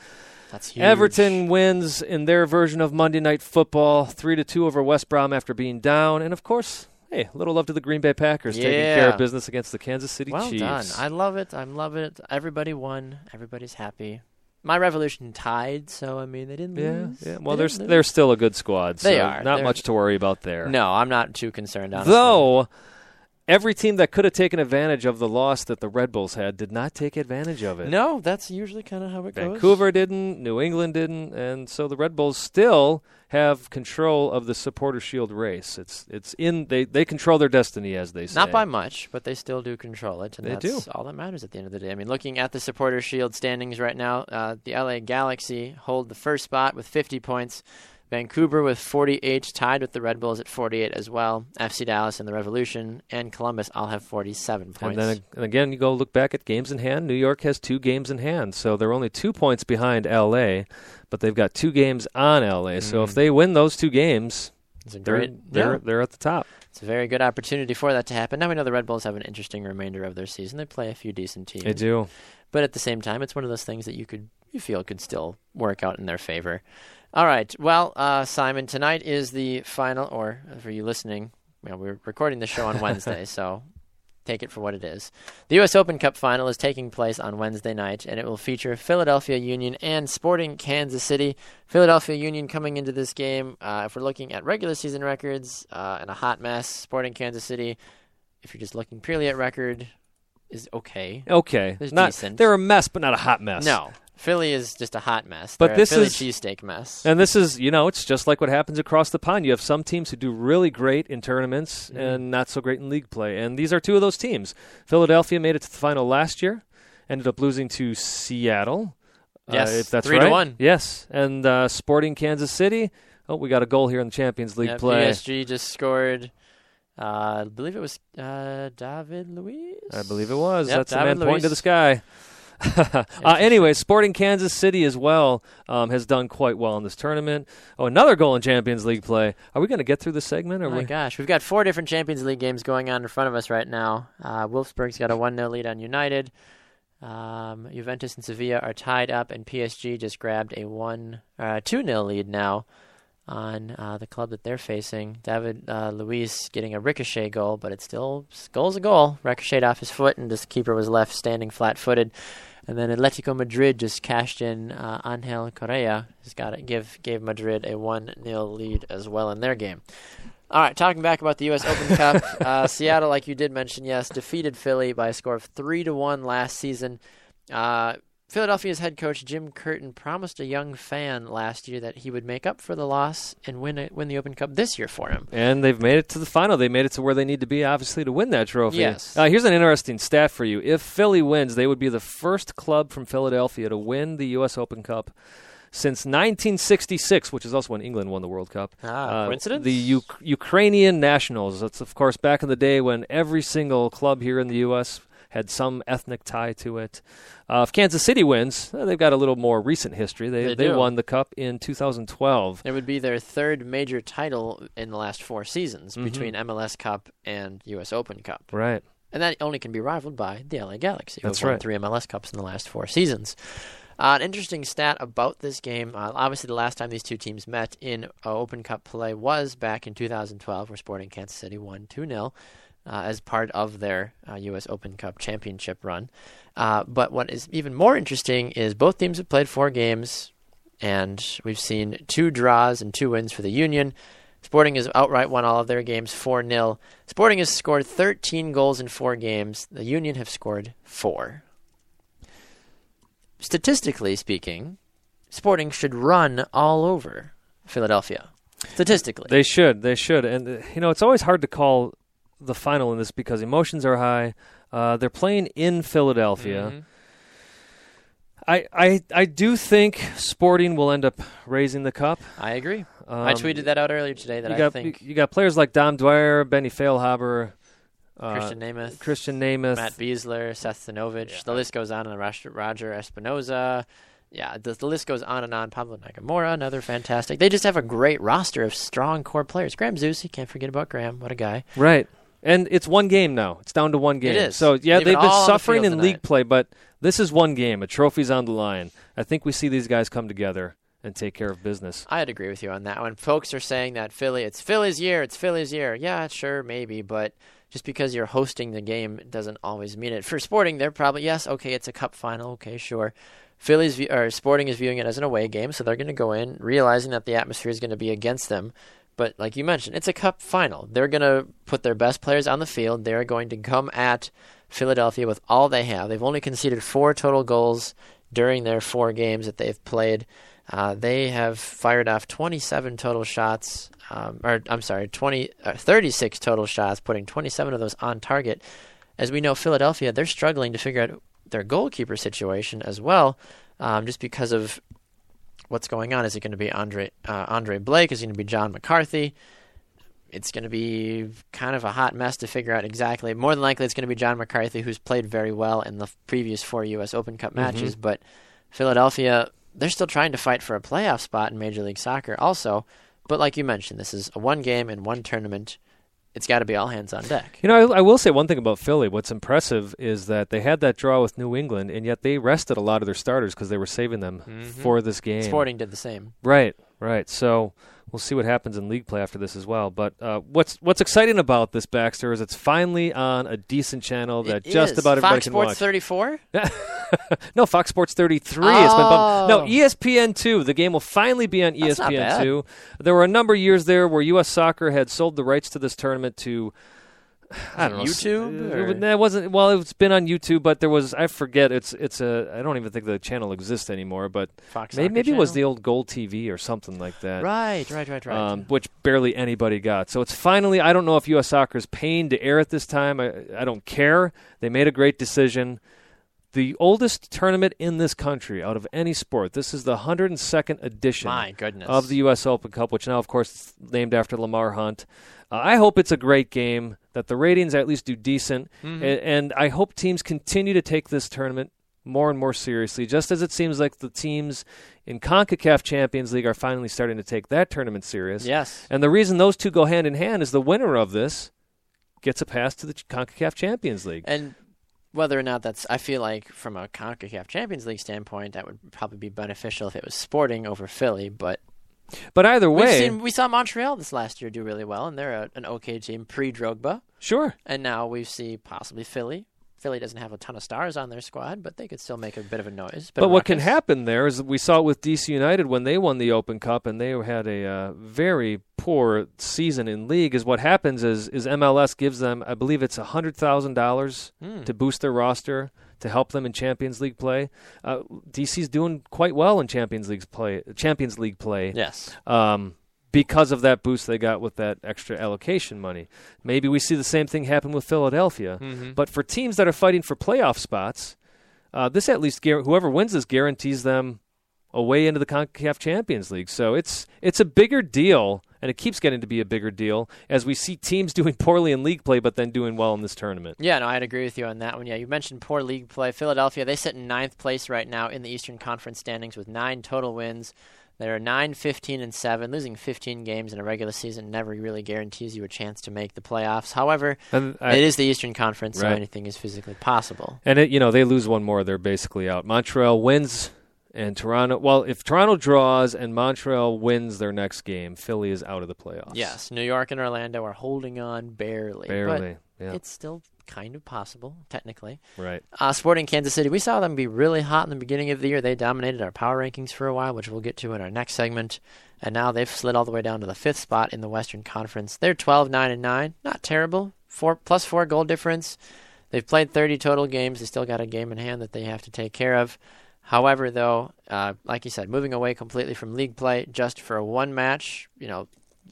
That's huge. Everton wins in their version of Monday Night Football, three to two over West Brom after being down. And of course, hey, little love to the Green Bay Packers taking care of business against the Kansas City Well Chiefs. done. I love it. I love it. Everybody won. Everybody's happy. My Revolution tied, so I mean they didn't yeah, lose. yeah. Well, They they're they're still a good squad. They are. Not They're- much to worry about there. No, I'm not too concerned. Honestly. Though every team that could have taken advantage of the loss that the Red Bulls had did not take advantage of it. no, that's usually kind of how it goes. Vancouver didn't, New England didn't, and so the Red Bulls still have control of the supporter shield race. It's it's in they they control their destiny as they say. Not by much, but they still do control it, and They that's do. all that matters at the end of the day. I mean, looking at the Supporter Shield standings right now, uh, the LA Galaxy hold the first spot with 50 points. Vancouver with 48, tied with the Red Bulls at 48 as well. FC Dallas and the Revolution and Columbus all have 47 points. And then and again, you go look back at games in hand. New York has two games in hand, so they're only two points behind L.A., but they've got two games on L.A. So if Mm. they win those two games, a they're they're yeah, they're at the top. it's a very good opportunity for that to happen. Now we know the Red Bulls have an interesting remainder of their season. They play a few decent teams. They do. but at the same time, it's one of those things that you could you feel could still work out in their favor. All right, well, uh, Simon, tonight is the final, or for you listening, you know, we're recording the show on Wednesday, so take it for what it is. The U.S. Open Cup final is taking place on Wednesday night, and it will feature Philadelphia Union and Sporting Kansas City. Philadelphia Union coming into this game, uh, if we're looking at regular season records, uh, and a hot mess. Sporting Kansas City, if you're just looking purely at record, is okay. Okay, They're not decent. they're a mess, but not a hot mess. No, Philly is just a hot mess. But They're this a Philly is- cheesesteak mess. And this is, you know, it's just like what happens across the pond. You have some teams who do really great in tournaments Mm-hmm. and not so great in league play. And these are two of those teams. Philadelphia made it to the final last year, ended up losing to Seattle. uh, Yes, if that's three to one. Yes, and uh, Sporting Kansas City. Oh, we got a goal here in the Champions League Yeah, play. PSG just scored. Uh, I believe it was uh, David Luiz. I believe it was. Yep, That's the David man pointing to the sky. uh, anyway, Sporting Kansas City as well um, has done quite well in this tournament. Oh, another goal in Champions League play. Are we going to get through this segment? Or Oh my we? gosh, we've got four different Champions League games going on in front of us right now. Uh, Wolfsburg's got a 1 0 lead on United. Um, Juventus and Sevilla are tied up, and PSG just grabbed a one, uh, two nil lead now on uh, the club that they're facing. David uh, Luiz getting a ricochet goal, but it's still goal's a goal. Ricocheted off his foot, and this keeper was left standing flat-footed. And then Atletico Madrid just cashed in uh, Angel Correa. Has got to give gave Madrid a one 0 lead as well in their game. All right, talking back about the U.S. Open Cup, uh, Seattle, like you did mention, yes, defeated Philly by a score of three to one last season. Uh, Philadelphia's head coach Jim Curtin promised a young fan last year that he would make up for the loss and win it, win the Open Cup this year for him. And they've made it to the final. They made it to where they need to be, obviously, to win that trophy. Yes. Uh, here's an interesting stat for you. If Philly wins, they would be the first club from Philadelphia to win the U.S. Open Cup since 1966, which is also when England won the World Cup. Ah, Uh, coincidence? The U- Ukrainian nationals. That's, of course, back in the day when every single club here in the U.S. had some ethnic tie to it. Uh, if Kansas City wins, uh, they've got a little more recent history. They, They do. won the cup in 2012. It would be their third major title in the last four seasons Mm-hmm. between MLS Cup and U.S. Open Cup. Right. and that only can be rivaled by the LA Galaxy, who That's have won right. three MLS Cups in the last four seasons. Uh, an interesting stat about this game. Uh, obviously, the last time these two teams met in uh, Open Cup play was back in 2012, where Sporting Kansas City won 2 0 uh, as part of their uh, U.S. Open Cup championship run. Uh, but what is even more interesting is both teams have played four games, and we've seen two draws and two wins for the Union. Sporting has outright won all of their games 4 0. Sporting has scored 13 goals in four games. The Union have scored four. Statistically speaking, Sporting should run all over Philadelphia. Statistically. They should. They should. And, uh, you know, it's always hard to call the final in this because emotions are high. Uh, they're playing in Philadelphia. Mhm. I, I, I do think Sporting will end up raising the cup. I agree. Um, I tweeted that out earlier today that you I got, think you, got players like Dom Dwyer, Benny Feilhaber, uh, Christian Nemeth, Christian Nemeth. Matt Besler, Seth Stanovich. The list goes on. And Roger, Roger Espinoza. Yeah, the, the list goes on and on. Paulo Nagamura, another fantastic. They just have a great roster of strong core players. Graham Zusi, you can't forget about Graham. What a guy. Right. And it's one game now. It's down to one game. is. So yeah, it they've been the suffering in tonight. league play, but this is one game. A trophy's on the line. I think we see these guys come together and take care of business. I'd agree with you on that one. Folks are saying that Philly, it's Philly's year, it's Philly's year. Yeah, sure, maybe, but just because you're hosting the game doesn't always mean it. For Sporting, they're probably yes, okay, it's a cup final, okay, sure. Philly's or Sporting is viewing it as an away game, so they're going to go in realizing that the atmosphere is going to be against them. But like you mentioned, it's a cup final. They're going to put their best players on the field. They're going to come at Philadelphia with all they have. They've only conceded four total goals during their four games that they've played. Uh, they have fired off 27 total shots, um, or I'm sorry, 20, uh, 36 total shots, putting 27 of those on target. As we know, Philadelphia, they're struggling to figure out their goalkeeper situation as well, um, just because of what's going on. Is it going to be Andre uh, Andre Blake? Is it going to be John McCarthy? It's going to be kind of a hot mess to figure out exactly. More than likely, it's going to be John McCarthy, who's played very well in the previous four U.S. Open Cup matches. But Philadelphia, they're still trying to fight for a playoff spot in Major League Soccer, also. But like you mentioned, this is a one game and one tournament. It's got to be all hands on deck. You know, I, I will say one thing about Philly. What's impressive is that they had that draw with New England, and yet they rested a lot of their starters because they were saving them mm-hmm. for this game. Sporting did the same. Right, right. So we'll see what happens in league play after this as well. But uh, what's what's exciting about this Baxter is it's finally on a decent channel that It just is. about everybody Fox can Sports watch. 34? no, Fox Sports 33. It's been bumped. No, Oh. ESPN 2. The game will finally be on That's ESPN 2. There were a number of years there where U.S. Soccer had sold the rights to this tournament to. I don't know. YouTube, s- or- That wasn't well. It's been on YouTube, but there was I forget. It's it's a I don't even think the channel exists anymore. But Fox maybe, maybe it was the old Gold TV or something like that Right, right, right, right. um, which barely anybody got. So it's finally, I don't know if U.S. Soccer is paying to air it this time. I, I don't care. They made a great decision. The oldest tournament in this country out of any sport. This is the 102nd edition My goodness. of the U.S. Open Cup, which now, of course, is named after Lamar Hunt. Uh, I hope it's a great game, that the ratings at least do decent, Mm-hmm. a- and I hope teams continue to take this tournament more and more seriously, just as it seems like the teams in CONCACAF Champions League are finally starting to take that tournament serious. Yes. And the reason those two go hand in hand is the winner of this gets a pass to the CONCACAF Champions League. And whether or not that's, I feel like from a CONCACAF Champions League standpoint, that would probably be beneficial if it was Sporting over Philly. But But either way, seen, we saw Montreal this last year do really well, and they're a, an okay team pre Drogba. sure. And now we see possibly Philly. Philly doesn't have a ton of stars on their squad, but they could still make a bit of a noise. But what can happen there is we saw it with DC United when they won the Open Cup and they had a uh, very poor season in league. Is what happens is is MLS gives them, I believe it's hundred thousand dollars Hmm. to boost their roster to help them in Champions League play. Uh, DC's doing quite well in Champions League play. Champions League play. Yes. um, because of that boost they got with that extra allocation money. Maybe we see the same thing happen with Philadelphia. Mm-hmm. But for teams that are fighting for playoff spots, uh, this at least whoever wins this guarantees them a way into the CONCACAF Champions League. So it's it's a bigger deal, and it keeps getting to be a bigger deal as we see teams doing poorly in league play, but then doing well in this tournament. Yeah, no, I'd agree with you on that one. Yeah, you mentioned poor league play. Philadelphia, they sit in ninth place right now in the Eastern Conference standings with nine total wins. They're 9, 15, and 7. Losing 15 games in a regular season never really guarantees you a chance to make the playoffs. However, I- it is the Eastern Conference, so anything is physically possible. And it, you know, they lose one more, they're basically out. Montreal wins, and Toronto. Well, if Toronto draws and Montreal wins their next game, Philly is out of the playoffs. Yes, New York and Orlando are holding on barely. barely. But Yeah, it's still kind of possible, technically. right. Uh, Sporting Kansas City, we saw them be really hot in the beginning of the year. They dominated our power rankings for a while, which we'll get to in our next segment. And now they've slid all the way down to the fifth spot in the Western Conference. They're 12, 9, and 9. Not terrible. Four plus four goal difference. They've played 30 total games. They still got a game in hand that they have to take care of. However, though, uh, like you said, moving away completely from league play just for one match, you know,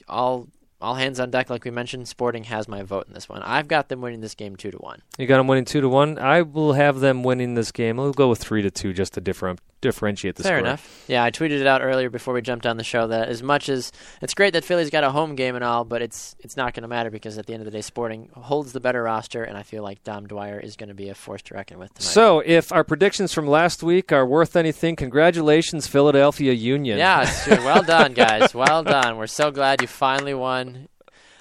all all hands on deck, like we mentioned. Sporting has my vote in this one. I've got them winning this game two to one. You got them winning two to one. I will have them winning this game. I'll go with three to two just to differ- differentiate the Fair score. enough. Yeah, I tweeted it out earlier before we jumped on the show that as much as it's great that Philly's got a home game and all, but it's it's not going to matter because at the end of the day, Sporting holds the better roster, and I feel like Dom Dwyer is going to be a force to reckon with tonight. So, if our predictions from last week are worth anything, congratulations, Philadelphia Union. yeah, well done, guys. Well done. We're so glad you finally won.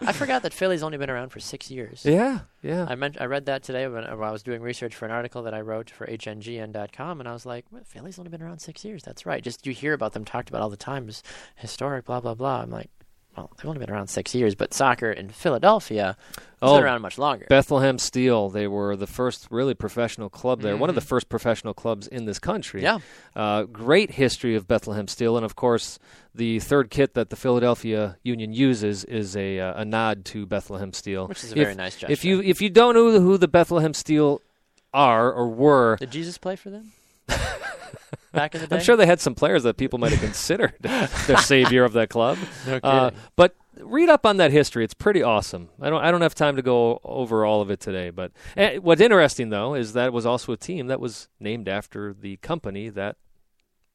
I forgot that Philly's only been around for six years. Yeah, yeah. I meant I read that today when, uh, when I was doing research for an article that I wrote for HNGN.com, and I was like, well, Philly's only been around six years. That's right. Just you hear about them talked about all the time as historic, blah blah blah. I'm like, well, they've only been around six years, but soccer in Philadelphia has Oh, been around much longer. Bethlehem Steel, they were the first really professional club there, one of the first professional clubs in this country. Yeah. Uh, great history of Bethlehem Steel, and of course, the third kit that the Philadelphia Union uses is a, uh, a nod to Bethlehem Steel. Which is a very If- nice gesture. If you if you don't know who the Bethlehem Steel are or were, Did Jesus play for them back in the day? I'm sure they had some players that people might have considered their savior of that club. No Uh, but read up on that history; it's pretty awesome. I don't I don't have time to go over all of it today. But eh, what's interesting though is that it was also a team that was named after the company that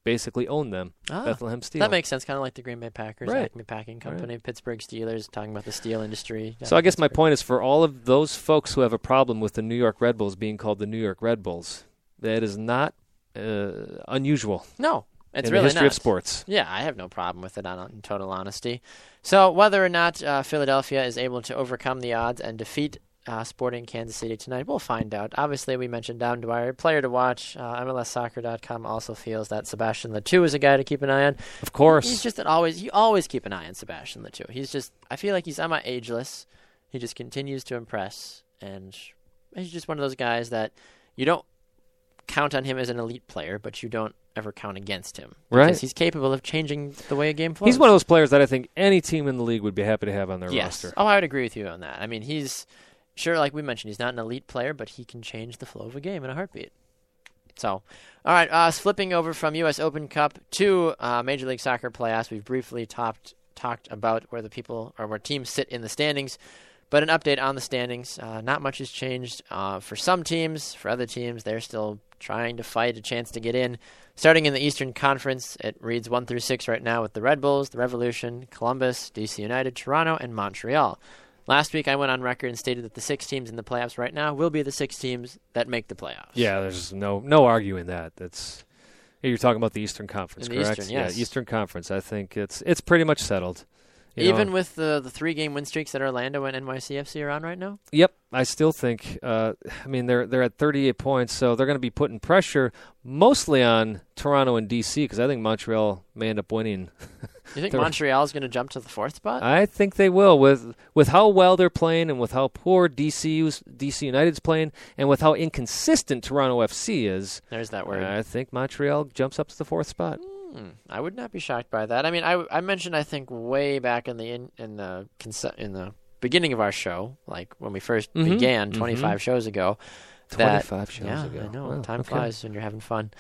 basically owned them, Ah, Bethlehem Steel. That makes sense, kind of like the Green Bay Packers, Right. Acme Packing Company, Pittsburgh Steelers, talking about the steel industry. so I guess my point is for all of those folks who have a problem with the New York Red Bulls being called the New York Red Bulls, that is not uh, unusual no, it's in really the history not. of sports. Yeah, I have no problem with it. On, in total honesty. So whether or not uh, Philadelphia is able to overcome the odds and defeat uh, Sporting Kansas City tonight, we'll find out. Obviously, we mentioned Dom Dwyer, player to watch. Uh, MLSsoccer.com also feels that Sebastien Le Toux is a guy to keep an eye on. Of course, He's just an always. You always keep an eye on Sebastien Le Toux. He's just. I feel like he's semi ageless. He just continues to impress, and he's just one of those guys that you don't count on him as an elite player, but you don't ever count against him Right. because he's capable of changing the way a game flows. he's one of those players that I think any team in the league would be happy to have on their yes. roster. Oh, I would agree with you on that. I mean, he's sure, like we mentioned, he's not an elite player, but he can change the flow of a game in a heartbeat. So, all right, uh, flipping over from U.S. Open Cup to uh, Major League Soccer playoffs, we've briefly topped, talked about where the people or where teams sit in the standings. But an update on the standings. Uh, not much has changed uh, for some teams. For other teams, they're still trying to fight a chance to get in. Starting in the Eastern Conference, it reads 1 through 6 right now with the Red Bulls, the Revolution, Columbus, DC United, Toronto, and Montreal. Last week, I went on record and stated that the six teams in the playoffs right now will be the six teams that make the playoffs. Yeah, there's no no arguing that. That's you're talking about the Eastern Conference, In the correct? Eastern, yes. Yeah, Eastern Conference. I think it's it's pretty much settled. You Even know, with the the three game win streaks that Orlando and NYCFC are on right now. Yep, I still think. Uh, I mean, they're they're at 38 points, so they're going to be putting pressure mostly on Toronto and DC because I think Montreal may end up winning. You think Montreal is going to jump to the fourth spot? I think they will with with how well they're playing and with how poor DC's DC United's playing and with how inconsistent Toronto FC is. There's that word. I think Montreal jumps up to the fourth spot. Hmm, I would not be shocked by that. I mean, I, I mentioned I think way back in the in, in the in the beginning of our show, like when we 1st Mhm, began mhm. 25 shows ago. that- 25 shows yeah, ago. I know. Wow, time okay. flies when you're having fun.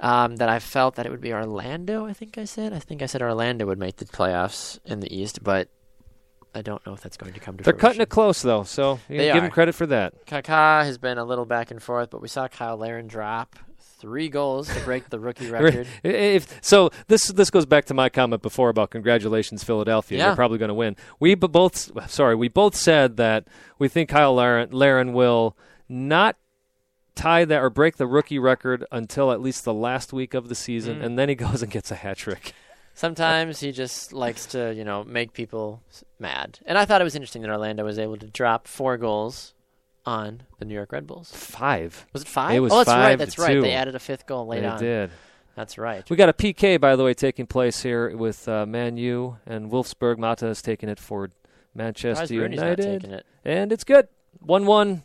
Um, that I felt that it would be Orlando. I think I said. I think I said Orlando would make the playoffs in the East, but I don't know if that's going to come to They're fruition. cutting it close though, so you They give them credit for that. Kaká has been a little back and forth, but we saw Cyle Larin drop three goals to break the rookie record. If, so this this goes back to my comment before about congratulations Philadelphia. Yeah. They're probably going to win. We both sorry, we both said that we think Cyle Larin, Larin will not tie that or break the rookie record until at least the last week of the season, Mm. and then he goes and gets a hat trick. Sometimes he just likes to, you know, make people mad. And I thought it was interesting that Orlando was able to drop four goals on the New York Red Bulls. Five. Was it five? It was oh, that's right. five That's to right. two. They added a fifth goal late they on. did. That's right. We got a PK, by the way, taking place here with uh, Man U and Wolfsburg. Mata is taking it for Manchester United. it. And it's good. 1 1.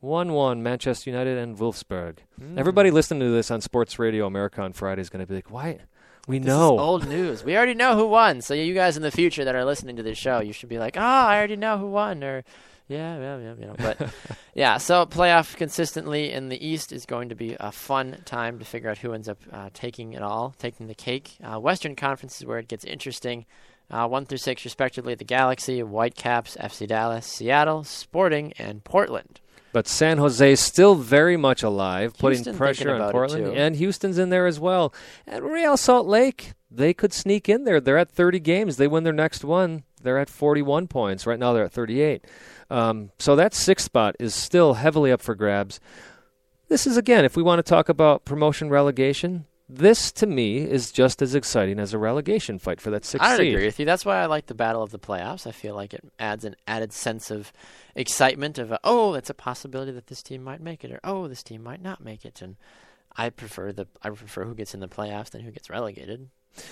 1 1, Manchester United and Wolfsburg. Mm. Everybody listening to this on Sports Radio America on Friday is going to be like, why? We This know. is old news. We already know who won. So you guys in the future that are listening to this show, you should be like, "Oh, I already know who won," or "Yeah, yeah, yeah." You know, but yeah. So playoff consistently in the East is going to be a fun time to figure out who ends up uh, taking it all, taking the cake. Uh, Western Conference is where it gets interesting. Uh, one through six, respectively, the Galaxy, Whitecaps, FC Dallas, Seattle, Sporting, and Portland. But San Jose is still very much alive, Houston putting pressure on Portland. And Houston's in there as well. And Real Salt Lake, they could sneak in there. They're at 30 games. They win their next one. They're at 41 points. Right now, they're at 38. Um, so that sixth spot is still heavily up for grabs. This is, again, if we want to talk about promotion relegation, this to me is just as exciting as a relegation fight for that sixth I agree with you. That's why I like the battle of the playoffs. I feel like it adds an added sense of excitement of oh, it's a possibility that this team might make it, or oh, this team might not make it. And I prefer the I prefer who gets in the playoffs than who gets relegated,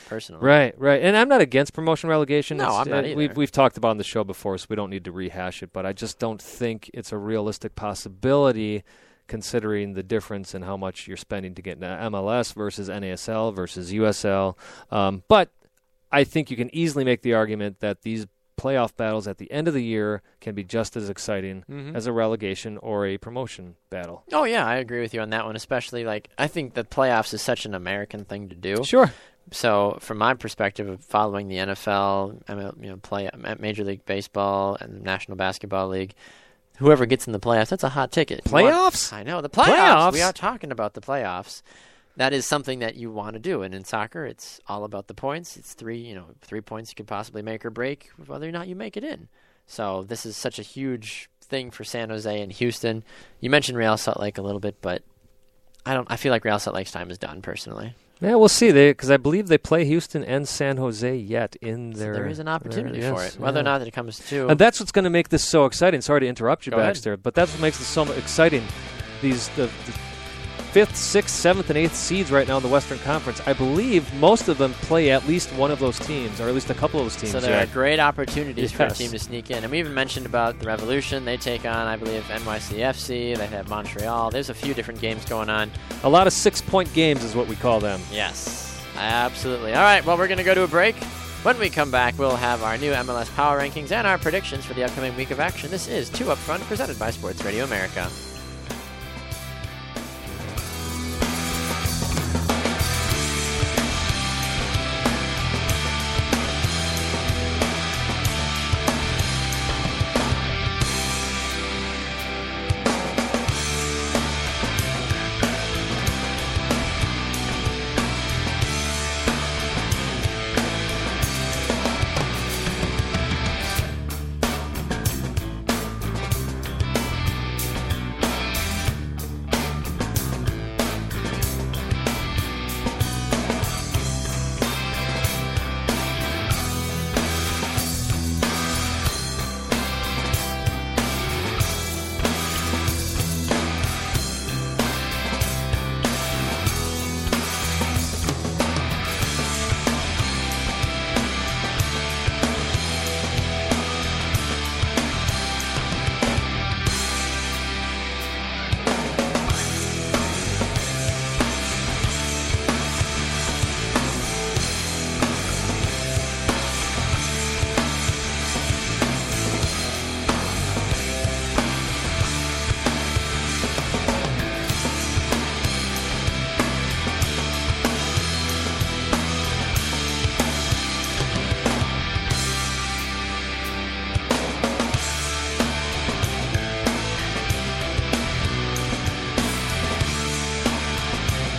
personally. Right, right. And I'm not against promotion relegation. No, It's- I'm not uh, either. We've, we've talked about it on the show before, so we don't need to rehash it. But I just don't think it's a realistic possibility considering the difference in how much you're spending to get into MLS versus NASL versus USL. Um, but I think you can easily make the argument that these playoff battles at the end of the year can be just as exciting Mhm. as a relegation or a promotion battle. Oh yeah, I agree with you on that one. Especially like I think the playoffs is such an American thing to do. Sure. So, from my perspective of following the NFL, you know, play at Major League Baseball and the National Basketball League, whoever gets in the playoffs, that's a hot ticket. You want- Playoffs? I know the playoffs. We are talking about the playoffs. That is something that you want to do, and in soccer, it's all about the points. It's three, you know, three points you could possibly make or break whether or not you make it in. So this is such a huge thing for San Jose and Houston. You mentioned Real Salt Lake a little bit, but I don't. I feel like Real Salt Lake's time is done personally. Yeah, we'll see. They because I believe they play Houston and San Jose yet in So their. there is an opportunity their- for it. Whether yeah. or not it comes to And that's what's going to make this so exciting. Sorry to interrupt you, Go ahead. Baxter, but that's what makes this so exciting. These the, the fifth, sixth, seventh, and eighth seeds right now in the Western Conference. I believe most of them play at least one of those teams, or at least a couple of those teams. so there yeah. are great opportunities for a team to sneak in. And we even mentioned about the Revolution. They take on, I believe, NYCFC. They have Montreal. There's a few different games going on. a lot of six-point games is what we call them. Yes, absolutely. All right, well, we're going to go to a break. When we come back, we'll have our new MLS Power Rankings and our predictions for the upcoming week of action. This is Two Up Front, presented by Sports Radio America.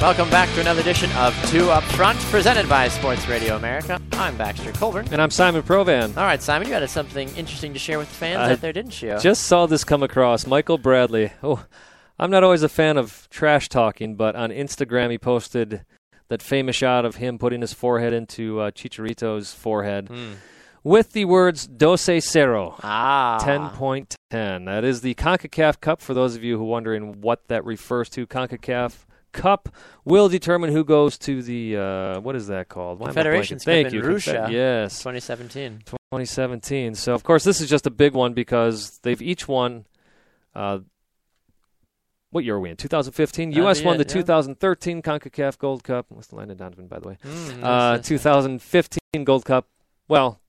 Welcome back to another edition of Two Up Front, presented by Sports Radio America. I'm Baxter Colburn. And I'm Simon Provan. All right, Simon, you had something interesting to share with the fans I out there, didn't you? Just saw this come across. Michael Bradley. Oh, I'm not always a fan of trash talking, but on Instagram he posted that famous shot of him putting his forehead into uh, Chicharito's forehead with the words "Doce Cero." ah. 10.10. That is the CONCACAF Cup. For those of you who are wondering what that refers to, CONCACAF Cup will determine who goes to the uh, what is that called? Why Confederations? Cup Thank in you. Russia. Yes, 2017. 2017. So of course this is just a big one because they've each won. Uh, what year are we in? 2015. That'd U.S. won the yeah. 2013 CONCACAF Gold Cup. What's the Landon Donovan, by the way? Mm, Uh, yes. 2015 Gold Cup. Well,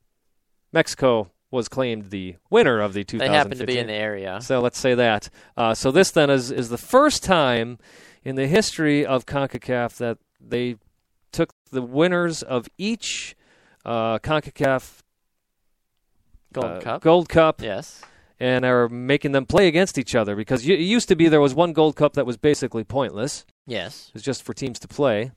Mexico was claimed the winner of the They 2015. happen to be in the area. So let's say that. Uh, so this then is is the first time in the history of CONCACAF that they took the winners of each uh, CONCACAF Gold uh, Cup. Gold Cup Yes. and are making them play against each other because it used to be there was one Gold Cup that was basically pointless. Yes. It was just for teams to play.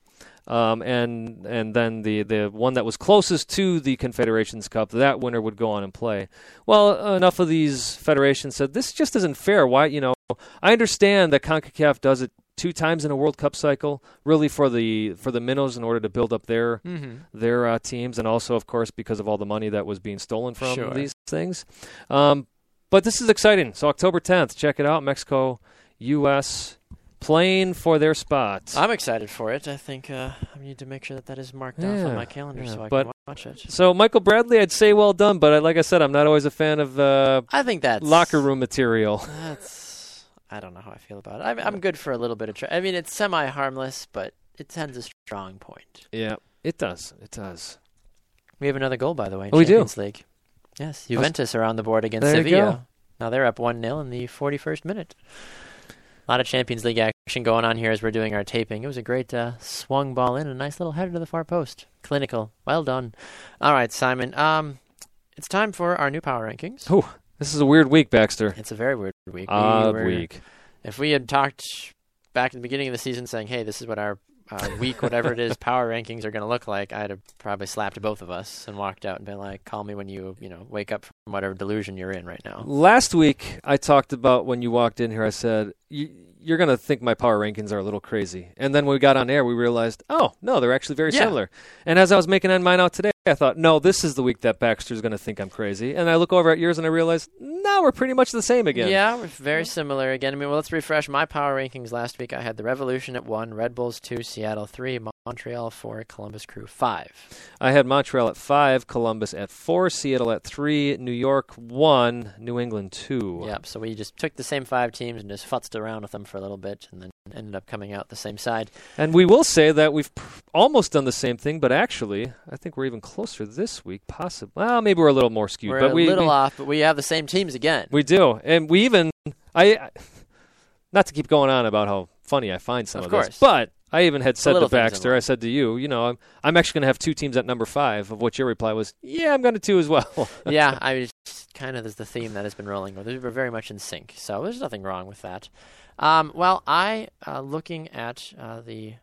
Um, and and then the, the one that was closest to the Confederations Cup, that winner would go on and play. Well, enough of these federations said this just isn't fair. Why, you know, I understand that Concacaf does it two times in a World Cup cycle, really for the for the minnows in order to build up their Mm-hmm. their uh, teams, and also, of course, because of all the money that was being stolen from Sure. these things. Um, but this is exciting. So October 10th, check it out. Mexico, U.S. playing for their spots. I'm excited for it. I think uh, I need to make sure that that is marked off on my calendar yeah, so I but- can watch it. So Michael Bradley, I'd say well done, but I, like I said, I'm not always a fan of uh, I think that's locker room material. That's I don't know how I feel about it. I'm, I'm good for a little bit of. Tra- I mean, it's semi harmless, but it tends a strong point. Yeah, it does. It does. We have another goal, by the way. in Oh, we do? League. Yes, Juventus are on the board against There you Sevilla. go. Now they're up one 0 in the 41st minute. A lot of Champions League action going on here as we're doing our taping. It was a great uh, swung ball in, and a nice little header to the far post. Clinical, well done. All right, Simon. Um, it's time for our new power rankings. Oh, this is a weird week, Baxter. It's a very weird week. We Odd were- week. If we had talked back at the beginning of the season saying, hey, this is what our uh, week, whatever it is, power rankings are going to look like, I'd have probably slapped both of us and walked out and been like, call me when you, you know, wake up from whatever delusion you're in right now. Last week, I talked about when you walked in here. I said "You- you're going to think my power rankings are a little crazy, and then when we got on air, we realized, oh no, they're actually very Yeah. similar. And as I was making mine out today, I thought, no, this is the week that Baxter's going to think I'm crazy. And I look over at yours, and I realize, no, we're pretty much the same again. Yeah, we're very similar again. I mean, well, let's refresh my power rankings last week. I had the Revolution at 1, Red Bulls 2, Seattle 3, Montreal 4, Columbus Crew 5. I had Montreal at five, Columbus at four, Seattle at three, New York one, New England two. Yep, so we just took the same five teams and just futzed around with them for a little bit and then ended up coming out the same side. And we will say that we've pr- almost done the same thing, but actually, I think we're even closer this week. Possibly, well, maybe we're a little more skewed, We're but a we little we, off, but we have the same teams again. we do, and we even I, I- not to keep going on about how funny I find some Of of, course. this, but I even had said to little things in Baxter. I said to you, you know, I'm I'm actually going to have two teams at number five. Of which your reply was, yeah, I'm going to two as well. yeah, I mean, it's kind of is the theme that has been rolling. We're very much in sync, so there's nothing wrong with that. Um, well, I uh, looking at uh, the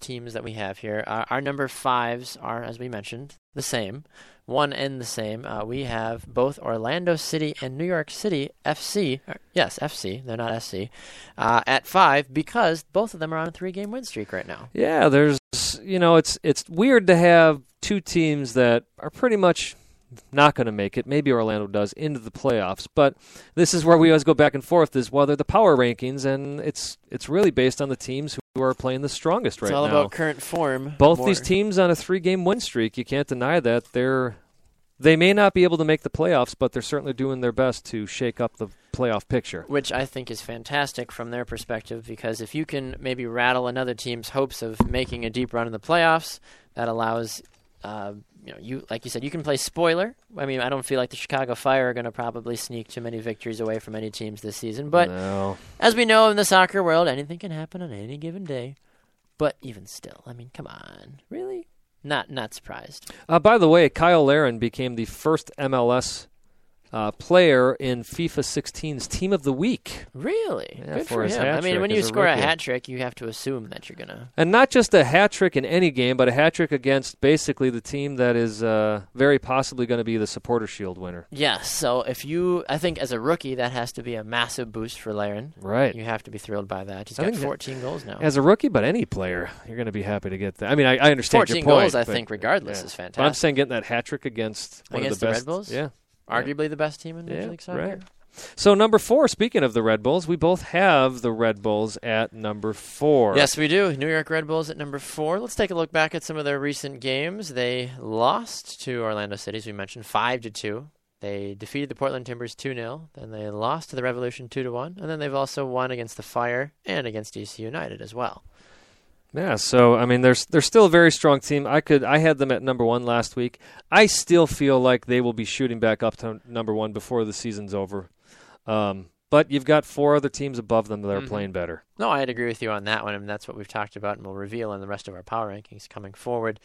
teams that we have here. Our, our number fives are, as we mentioned, the same, one and the same. Uh, we have both Orlando City and New York City FC. or- yes, FC. They're not SC. Uh, at five because both of them are on a three-game win streak right now. Yeah, there's you know it's it's weird to have two teams that are pretty much not going to make it. Maybe Orlando does into the playoffs, but this is where we always go back and forth. Is whether the power rankings, and it's it's really based on the teams who are playing the strongest right now. it's all now. about current form. Both more. these teams on a three-game win streak. You can't deny that they're they may not be able to make the playoffs, but they're certainly doing their best to shake up the playoff picture. which I think is fantastic from their perspective because if you can maybe rattle another team's hopes of making a deep run in the playoffs, that allows uh, you know you like you said you can play spoiler. I mean I don't feel like the Chicago Fire are going to probably sneak too many victories away from any teams this season, but no. as we know in the soccer world, anything can happen on any given day. But even still, I mean, come on, really? Not not surprised. Uh, by the way, Kyle Laren became the first MLS uh, player in FIFA 16's Team of the Week. Really? Yeah, Good for for, him. I mean, when you a score a rookie. hat trick, you have to assume that you're gonna. And not just a hat trick in any game, but a hat trick against basically the team that is uh, very possibly going to be the Supporter Shield winner. Yes. So if you, I think as a rookie, that has to be a massive boost for Laren. Right. You have to be thrilled by that. He's I got think that- 14 goals now. As a rookie, but any player, you're going to be happy to get that. I mean, I, I understand 14 your point. goals, I but- think, regardless, yeah. is fantastic. But I'm saying getting that hat trick against one Against of the the best. Red Bulls? Yeah. Arguably the best team in Major Yeah, League Soccer. right. So number four. Speaking of the Red Bulls, we both have the Red Bulls at number four. Yes, we do. New York Red Bulls at number four. Let's take a look back at some of their recent games. They lost to Orlando City, as we mentioned, five to two. They defeated the Portland Timbers two 0 Then they lost to the Revolution two to one, and then they've also won against the Fire and against DC United as well. Yeah, so I mean, there's they're still a very strong team. I could I had them at number one last week. I still feel like they will be shooting back up to number one before the season's over. Um, but you've got four other teams above them that are Mhm. playing better. No, I'd agree with you on that one, and that's what we've talked about, and we'll reveal in the rest of our power rankings coming forward.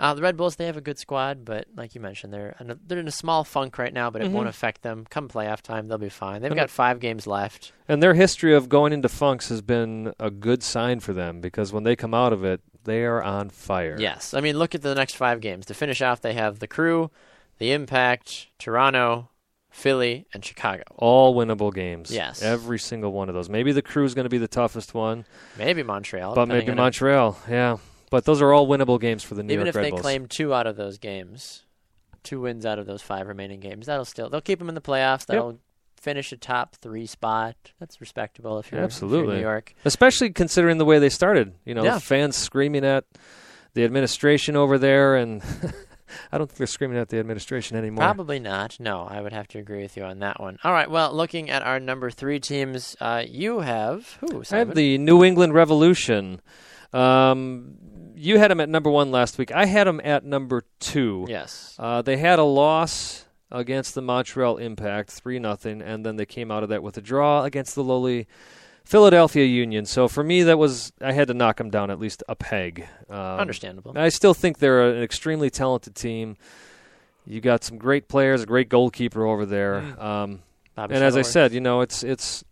Uh, the Red Bulls, they have a good squad, but like you mentioned, they're in a, they're in a small funk right now, but it Mhm. won't affect them. Come playoff time, they'll be fine. They've And got five games left. And their history of going into funks has been a good sign for them because when they come out of it, they are on fire. Yes, I mean, look at the next five games. To finish off, they have the Crew, the Impact, Toronto, Philly, and Chicago. All winnable games. Yes. Every single one of those. Maybe the crew is going to be the toughest one, Maybe Montreal, but maybe on Montreal. Yeah. But those are all winnable games for the New even York if they claim two out of those games, two wins out of those five remaining games, that'll still they'll keep them in the playoffs. That'll finish a top three spot. That's respectable if you're, if you're Absolutely. New York. Especially considering the way they started. You know, Yeah. fans screaming at the administration over there, and I don't think they're screaming at the administration anymore. Probably not. No, I would have to agree with you on that one. All right. Well, looking at our number three teams, uh, you have who? I have the New England Revolution. Um, you had them at number one last week. I had them at number two. yes. Uh, they had a loss against the Montreal Impact, three nothing, and then they came out of that with a draw against the lowly Philadelphia Union. So for me, that was I had to knock them down at least a peg. Um, Understandable. I still think they're an extremely talented team. You got some great players, a great goalkeeper over there. Mm. Um, and as I said, you know, it's it's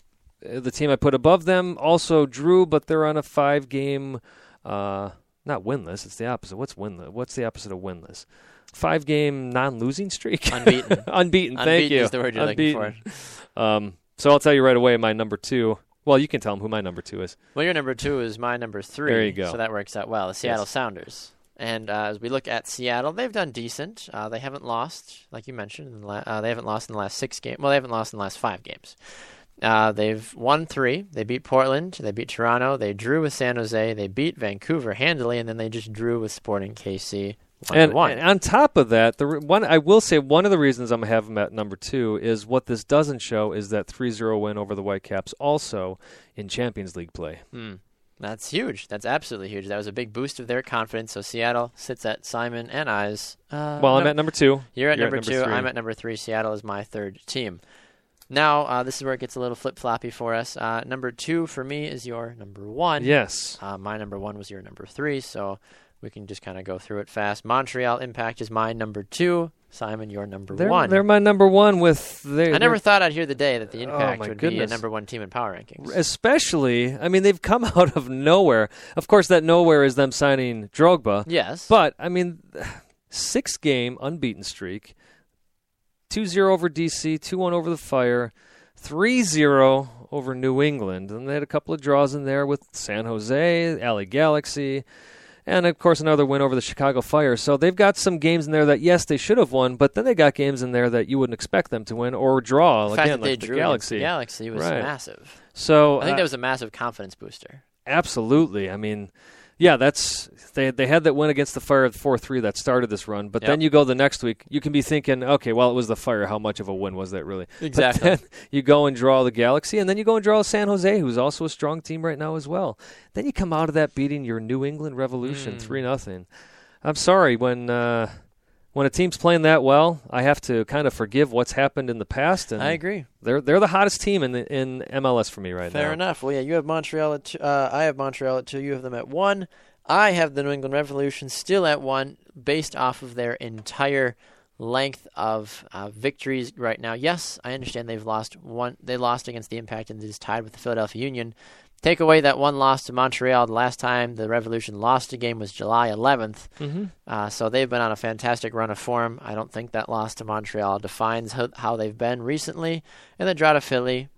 uh, the team I put above them also drew, but they're on a five game, uh, not winless. It's the opposite. What's winless? What's the opposite of winless? Five game non losing streak. Unbeaten. Unbeaten. Thank Unbeaten you. is the word you're Unbeaten. looking for. Um, so I'll tell you right away my number two. Well, you can tell them who my number two is. Well, your number two is my number three. There you go. So that works out well. The Seattle Yes. Sounders. And uh, as we look at Seattle, they've done decent. Uh, they haven't lost, like you mentioned. In the la- uh, they haven't lost in the last six games. Well, they haven't lost in the last five games. Uh, they've won three. They beat Portland. They beat Toronto. They drew with San Jose. They beat Vancouver handily, and then they just drew with Sporting KC. And, and on top of that, the re- one I will say one of the reasons I'm have them at number two is what this doesn't show is that 3-0 win over the Whitecaps also in Champions League play. Hmm. That's huge. That's absolutely huge. That was a big boost of their confidence. So Seattle sits at Simon and I's. Uh, Well, I'm num- at number two. You're at You're number two. three. I'm at number three. Seattle is my third team. Now, uh, this is where it gets a little flip floppy for us. Uh, number two for me is your number one. Yes. Uh, my number one was your number three, so we can just kind of go through it fast. Montreal Impact is my number two. Simon, your number They're, one. they're my number one with they, I never thought I'd hear the day that the Oh, Impact my would be a number one team in power rankings. especially I mean they've come out of nowhere. Of course that nowhere is them signing Drogba. yes. But I mean, six game unbeaten streak, 2-0 over DC, 2-1 over the Fire, 3-0 over New England, and they had a couple of draws in there with San Jose, LA Galaxy, and of course another win over the Chicago Fire. So they've got some games in there that yes they should have won, but then they got games in there that you wouldn't expect them to win or draw the fact again that they like the drew against Galaxy. the Galaxy was Right. massive. So I think uh, that was a massive confidence booster. Absolutely. I mean, yeah, that's they they had that win against the Fire four three that started this run, but then you go the next week, you can be thinking, okay, well, it was the Fire. How much of a win was that really? Exactly. you go and draw the Galaxy, and then you go and draw San Jose, who's also a strong team right now as well. Then you come out of that beating your New England Revolution Mm. three nothing. I'm sorry when. Uh, when a team's playing that well, I have to kind of forgive what's happened in the past, and I agree. they're they're the hottest team in the, in MLS for me right now. Fair enough. Well, yeah, you have Montreal at two, uh, I have Montreal at two. You have them at one. I have the New England Revolution still at one, based off of their entire length of uh, victories right now. Yes, I understand they've lost one. They lost against the Impact and is tied with the Philadelphia Union. Take away that one loss to Montreal. The last time the Revolution lost a game was July 11th. Mm-hmm. Uh, so they've been on a fantastic run of form. I don't think that loss to Montreal defines how, how they've been recently. And the draw to Philly,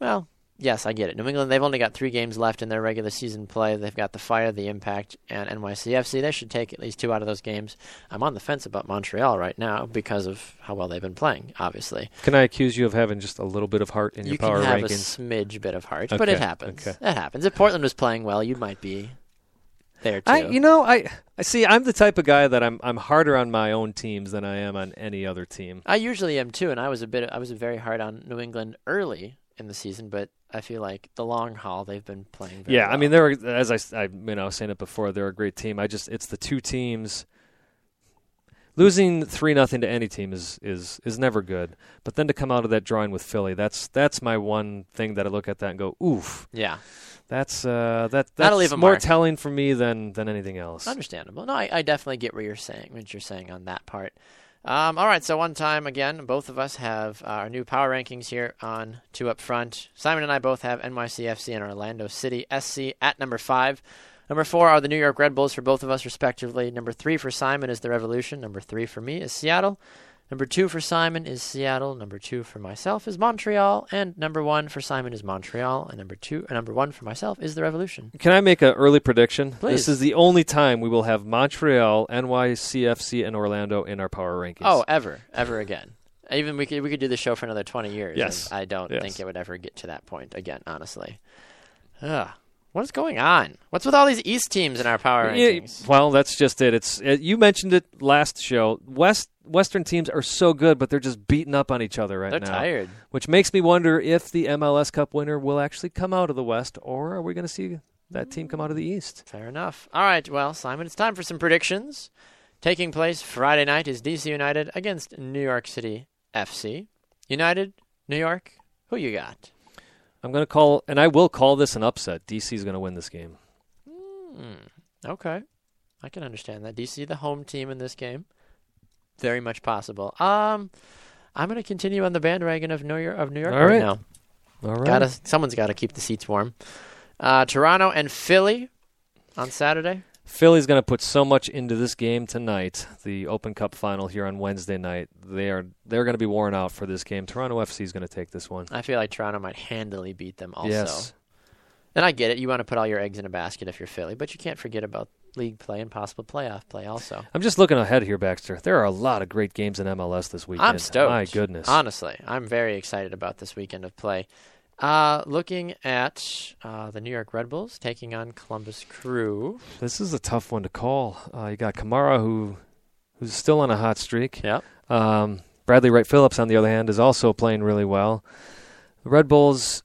well, yes, I get it. New England, they've only got three games left in their regular season play. They've got the Fire, the Impact, and NYCFC. They should take at least two out of those games. I'm on the fence about Montreal right now because of how well they've been playing, obviously. Can I accuse you of having just a little bit of heart in you your power rankings? You can have rankings? a smidge bit of heart, but it happens. okay. It happens. If Portland was playing well, you might be there too. I, you know, I, I see. I'm the type of guy that I'm, I'm harder on my own teams than I am on any other team. I usually am too, and I was a bit. I was very hard on New England early in the season, but I feel like the long haul they've been playing. Very Yeah, I mean, they're as I, you know, I was saying it before. They're a great team. I just, it's the two teams. Losing three nothing to any team is, is is never good. But then to come out of that drawing with Philly, that's that's my one thing that I look at that and go, oof. yeah, That's uh, that that's more mark. telling for me than than anything else. understandable. No, I, I definitely get what you're saying. What you're saying on that part. Um, all right, so one time again, both of us have our new power rankings here on two up front. Simon and I both have NYCFC and Orlando City SC at number five. Number four are the New York Red Bulls for both of us, respectively. Number three for Simon is the Revolution. Number three for me is Seattle. Number two for Simon is Seattle. Number two for myself is Montreal. And number one for Simon is Montreal. And number two, and number one for myself is the Revolution. Can I make an early prediction? Please. This is the only time we will have Montreal, NYCFC, and Orlando in our power rankings. Oh, ever, ever again. Even we could we could do the show for another twenty years. Yes. I don't Yes. think it would ever get to that point again. Honestly, Ugh. what is going on? What's with all these East teams in our power Yeah, rankings? well, that's just it. It's it, you mentioned it last show. West Western teams are so good, but they're just beating up on each other right now. They're tired. Which makes me wonder if the MLS Cup winner will actually come out of the West, or are we going to see that team come out of the East? Fair enough. All right, well, Simon, it's time for some predictions. Taking place Friday night is DC United against New York City FC. United, New York. Who you got? I'm going to call, and I will call this an upset. DC is going to win this game. Hmm. Okay. I can understand that. DC the home team in this game. Very much possible. Um I'm going to continue on the bandwagon of New York of New York All right, right. now. All right. Got to someone's got to keep the seats warm. Uh, Toronto and Philly on Saturday. Philly's going to put so much into this game tonight, the Open Cup final here on Wednesday night. They are they're going to be worn out for this game. Toronto FC is going to take this one. I feel like Toronto might handily beat them also. Yes. And I get it. You want to put all your eggs in a basket if you're Philly, but you can't forget about league play and possible playoff play also. I'm just looking ahead here, Baxter. There are a lot of great games in MLS this weekend. I'm stoked. My goodness. Honestly, I'm very excited about this weekend of play. Uh, looking at uh, the New York Red Bulls taking on Columbus Crew. This is a tough one to call. Uh, you got Kamara, who who's still on a hot streak. Yep. Um, Bradley Wright Phillips, on the other hand, is also playing really well. The Red Bulls.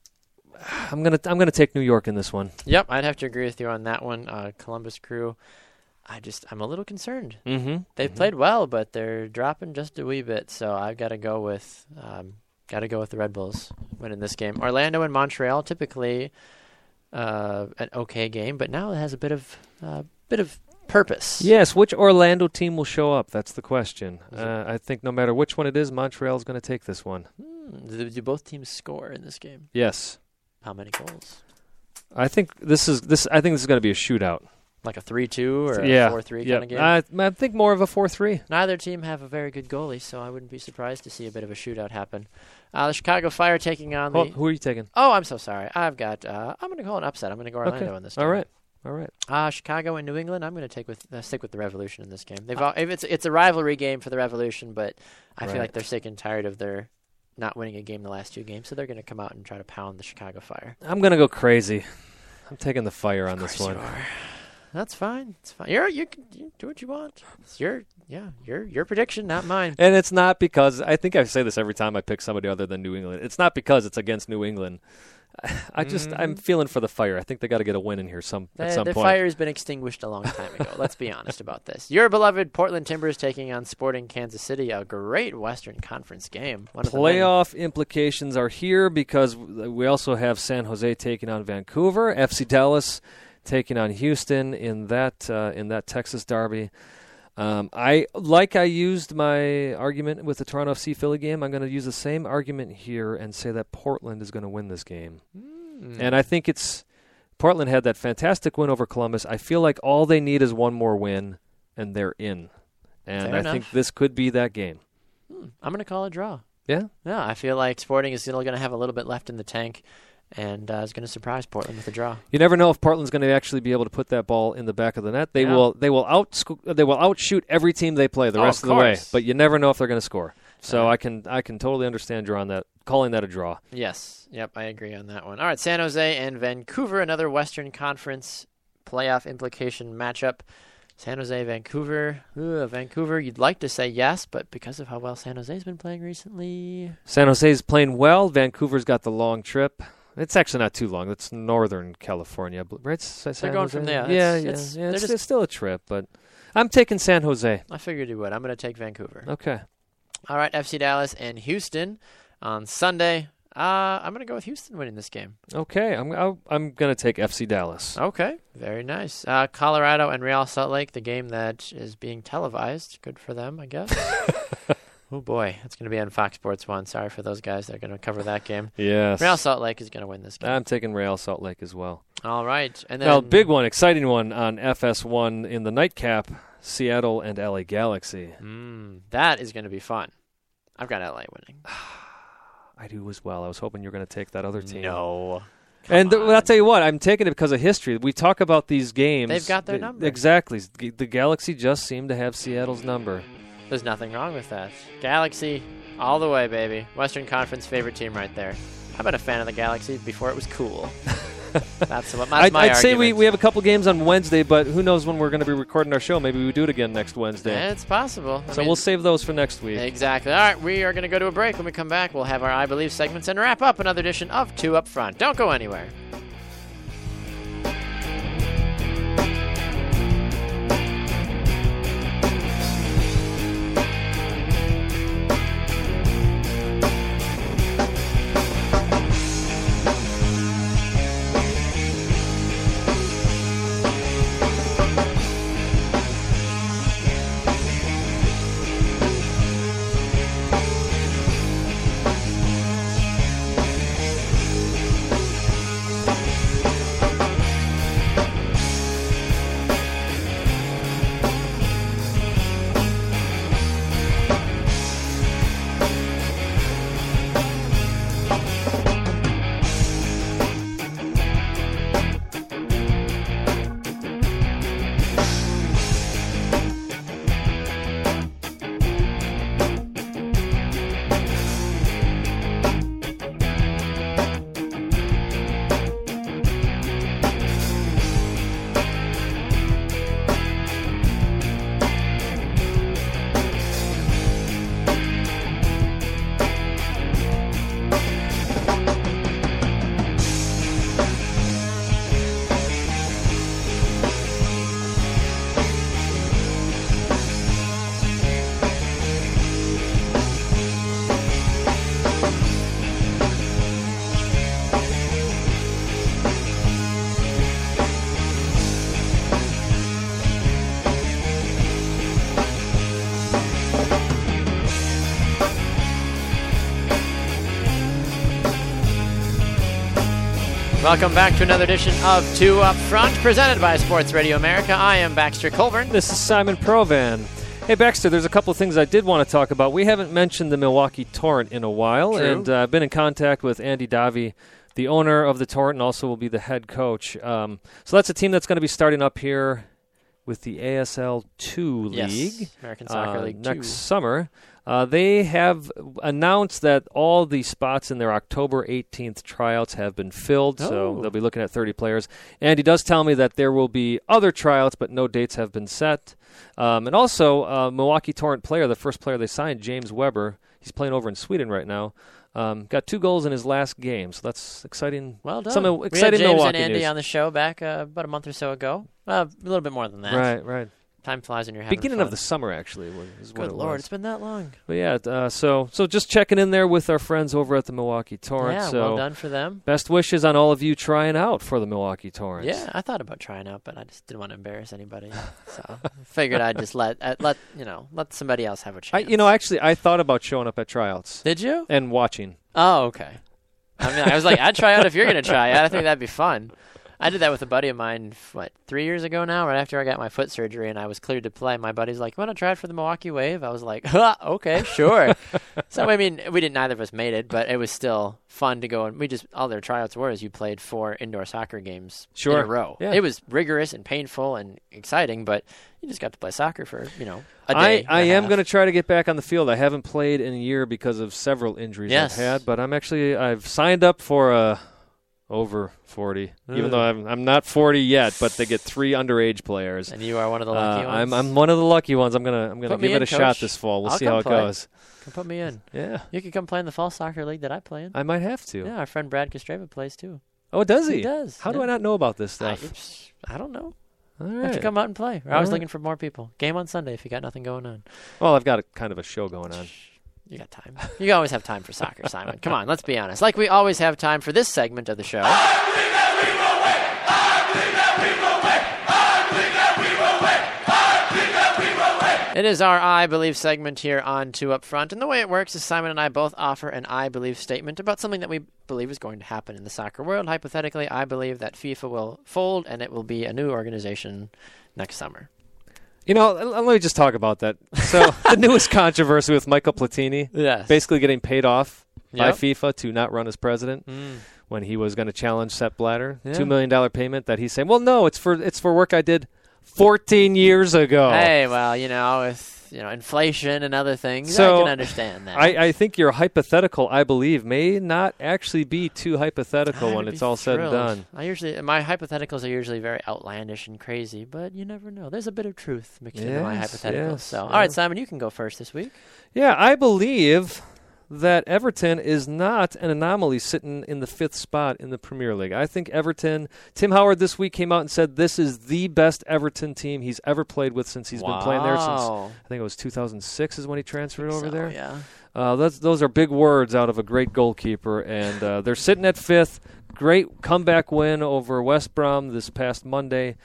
I'm gonna I'm gonna take New York in this one. Yep, I'd have to agree with you on that one. Uh, Columbus Crew. I just I'm a little concerned. Mm-hmm. They've played well, but they're dropping just a wee bit. So I've got to go with um, got to go with the Red Bulls winning this game. Orlando and Montreal typically uh, an okay game, but now it has a bit of uh, bit of purpose. Yes, which Orlando team will show up? That's the question. Uh, I think no matter which one it is, Montreal is going to take this one. Hmm, do, do both teams score in this game? Yes, How many goals? I think this is this. I think this is going to be a shootout. Like a three-two or yeah, a four-three yeah. kind of game. I, I think more of a four-three. Neither team have a very good goalie, so I wouldn't be surprised to see a bit of a shootout happen. Uh, the Chicago Fire taking on the. Oh, who are you taking? Oh, I'm so sorry. I've got. Uh, I'm going to call an upset. I'm going to go Orlando Okay. in this game. All right, all right. Uh, Chicago and New England. I'm going to take with uh, stick with the Revolution in this game. They've all, it's it's a rivalry game for the Revolution, but I feel like they're sick and tired of their not winning a game the last two games, so they're going to come out and try to pound the Chicago Fire. I'm going to go crazy. I'm taking the fire on this one. That's fine. It's fine. You're you can you do what you want. It's your yeah your your prediction, not mine. And it's not because I think I say this every time I pick somebody other than New England. It's not because it's against New England. I just I'm Mhm. feeling for the fire. I think they got to get a win in here some at The, some the point. fire has been extinguished a long time ago. Let's be honest about this. Your beloved Portland Timbers taking on Sporting Kansas City, a great Western Conference game. One of the Playoff implications are here because we also have San Jose taking on Vancouver, FC Dallas taking on Houston in that uh, in that Texas derby. Um, I like I used my argument with the Toronto FC Philly game. I'm going to use the same argument here and say that Portland is going to win this game. Mm. And I think it's Portland had that fantastic win over Columbus. I feel like all they need is one more win, and they're in. And Fair I enough. think this could be that game. Hmm, I'm going to call a draw. Yeah. Yeah, I feel like Sporting is still going to have a little bit left in the tank and uh, is going to surprise Portland with a draw. You never know if Portland's going to actually be able to put that ball in the back of the net. They Yeah. will. They will out. They will outshoot every team they play the Oh, rest of of, the way. But you never know if they're going to score. So I can. I can totally understand drawing that, calling that a draw. Yes. Yep, I agree on that one. All right, San Jose and Vancouver, another Western Conference playoff implication matchup. San Jose, Vancouver. Ugh, Vancouver, you'd like to say yes, but because of how well San Jose's been playing recently, San Jose's playing well. Vancouver's got the long trip. It's actually not too long. It's Northern California, right? San They're going from there. Yeah, It's- yeah, it's- yeah. It's, just- it's still a trip, but I'm taking San Jose. I figured you would. I'm going to take Vancouver. Okay. All right, FC Dallas and Houston on Sunday. Uh, I'm going to go with Houston winning this game. Okay. I'm. I'm going to take FC Dallas. Okay, very nice. Uh, Colorado and Real Salt Lake, the game that is being televised. Good for them, I guess. oh boy, it's going to be on Fox Sports One. Sorry for those guys. They're going to cover that game. Yes. Real Salt Lake is going to win this game. I'm taking Real Salt Lake as well. All right, and then Now, big one, exciting one on FS1 in the nightcap: Seattle and LA Galaxy. Mm, that is going to be fun. I've got LA winning. I do as well. I was hoping you were going to take that other team. No. and th- I'll tell you what, I'm taking it because of history. We talk about these games. They've got their number. Exactly. The Galaxy just seem to have Seattle's number. There's nothing wrong with that. Galaxy, all the way, baby. Western Conference favorite team right there. I've been a fan of the Galaxy before it was cool. that's what. That's I'd, my I'd say we, we have a couple games on Wednesday, but who knows when we're going to be recording our show? Maybe we do it again next Wednesday. Yeah, it's possible. I so mean, we'll save those for next week. Exactly. All right, we are going to go to a break. When we come back, we'll have our I Believe segments and wrap up another edition of Two Up Front. Don't go anywhere. Welcome back to another edition of Two Up Front, presented by Sports Radio America. I am Baxter Colburn. This is Simon Provan. Hey Baxter, there's a couple of things I did want to talk about. We haven't mentioned the Milwaukee Torrent in a while, True. and uh, I've been in contact with Andy Davi, the owner of the Torrent, and also will be the head coach. Um, so that's a team that's going to be starting up here with the ASL two Yes, league American Soccer uh, League next 2. summer. Uh, they have announced that all the spots in their October 18th tryouts have been filled, so Oh. they'll be looking at 30 players. And he does tell me that there will be other tryouts, but no dates have been set. Um, and also, uh, Milwaukee Torrent player, the first player they signed, James Weber, he's playing over in Sweden right now. Um, got two goals in his last game, so that's exciting. Well done. Some exciting we had James Milwaukee and Andy news. on the show back uh, about a month or so ago. Uh, a little bit more than that. Right, right. Time flies when you're having Beginning fun. of the summer, actually. Was, is what Good it lord, was. it's been that long. But yeah, uh, so so just checking in there with our friends over at the Milwaukee Torrent. yeah, so well done for them. best wishes on all of you trying out for the Milwaukee Torrent. Yeah, I thought about trying out, but I just didn't want to embarrass anybody. so figured I'd just let uh, let you know let somebody else have a I, chance. you know, actually, I thought about showing up at tryouts did you? and watching. Oh, okay. I mean, I was like, I'd try out if you're gonna try it. I think that'd be fun. I did that with a buddy of mine, what, three years ago now, right after I got my foot surgery and I was cleared to play. My buddy's like, You want to try it for the Milwaukee Wave? I was like, huh, Okay, sure. so, I mean, we didn't, neither of us made it, but it was still fun to go and we just, all their tryouts were is you played four indoor soccer games in Sure. a row. Yeah. It was rigorous and painful and exciting, but you just got to play soccer for, you know, a I, day. I a am going to try to get back on the field. I haven't played in a year because of several injuries Yes. I've had, but I'm actually I've signed up for uh, over 40. Even though I'm I'm not 40 yet, but they get three underage players. And you are one of the Uh, lucky ones. I'm I'm one of the lucky ones. I'm gonna I'm gonna Put me give it in, a shot this fall. We'll I'll see come how it play. goes. Come put me in. Yeah, You could come play in the fall soccer league that I play in. I might have to. Yeah, our friend Brad Kostreva plays too. Oh, does he? He does. How do. I not know about this I, stuff? it's- I don't know. All Why don't you right. come out and play? We're always right. looking for more people. Game on Sunday if you got nothing going on. Well, I've got a kind of a show going on. You got time. You always have time for soccer, Simon. Come on, let's be honest. Like we always have time for this segment of the show. It is our I Believe segment here on Two Up Front. And the way it works is Simon and I both offer an I Believe statement about something that we believe is going to happen in the soccer world. Hypothetically, I believe that FIFA will fold and it will be a new organization next summer. You know, let me just talk about that. So the newest controversy with Michel Platini, Yes. basically getting paid off by FIFA to not run as president Mm. when he was going to challenge Sepp Blatter, Yeah. two million dollar payment that he's saying, well, no, it's for it's for work I did 14 years ago. Hey, well, you know, with you know inflation and other things, So, I can understand that. I, I think your hypothetical, I believe, may not actually be too hypothetical I when it's all said and done. I usually my hypotheticals are usually very outlandish and crazy, but you never know. There's a bit of truth mixed into my hypotheticals. yes, so, yeah. all right, Simon, you can go first this week. Yeah, I believe that Everton is not an anomaly sitting in the fifth spot in the Premier League. I think Everton, Tim Howard this week came out and said this is the best Everton team he's ever played with since he's been playing there since I think it was 2006 is when he transferred over So, there. Yeah. Uh, that's, those are big words out of a great goalkeeper, and uh, they're sitting at fifth. Great comeback win over West Brom this past Monday.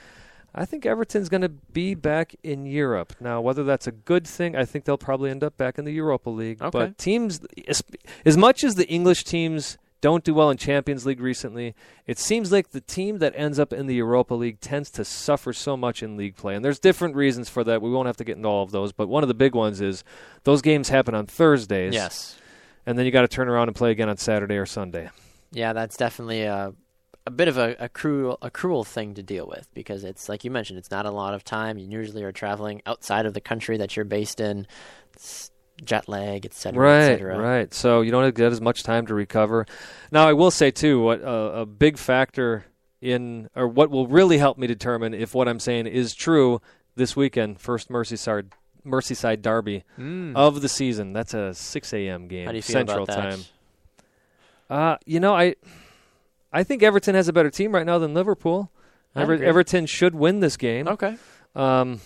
I think Everton's going to be back in Europe. Now, whether that's a good thing, I think they'll probably end up back in the Europa League. Okay. But teams, as, as much as the English teams don't do well in Champions League recently, it seems like the team that ends up in the Europa League tends to suffer so much in league play. And there's different reasons for that. We won't have to get into all of those, but one of the big ones is those games happen on Thursdays. Yes. And then you got to turn around and play again on Saturday or Sunday. Yeah, that's definitely a a bit of a, a cruel a cruel thing to deal with because it's like you mentioned, it's not a lot of time. You usually are traveling outside of the country that you're based in. It's jet lag, et cetera, et Right, cetera. right. So you don't get as much time to recover. Now, I will say too, what uh, a big factor in, or what will really help me determine if what I'm saying is true this weekend, first Merseyside Merseyside Derby Mm. of the season. That's a 6 a.m. game, How do you feel Central about that? Time. Uh, you know, I, I think Everton has a better team right now than Liverpool. Ever- Everton should win this game. Okay. Um,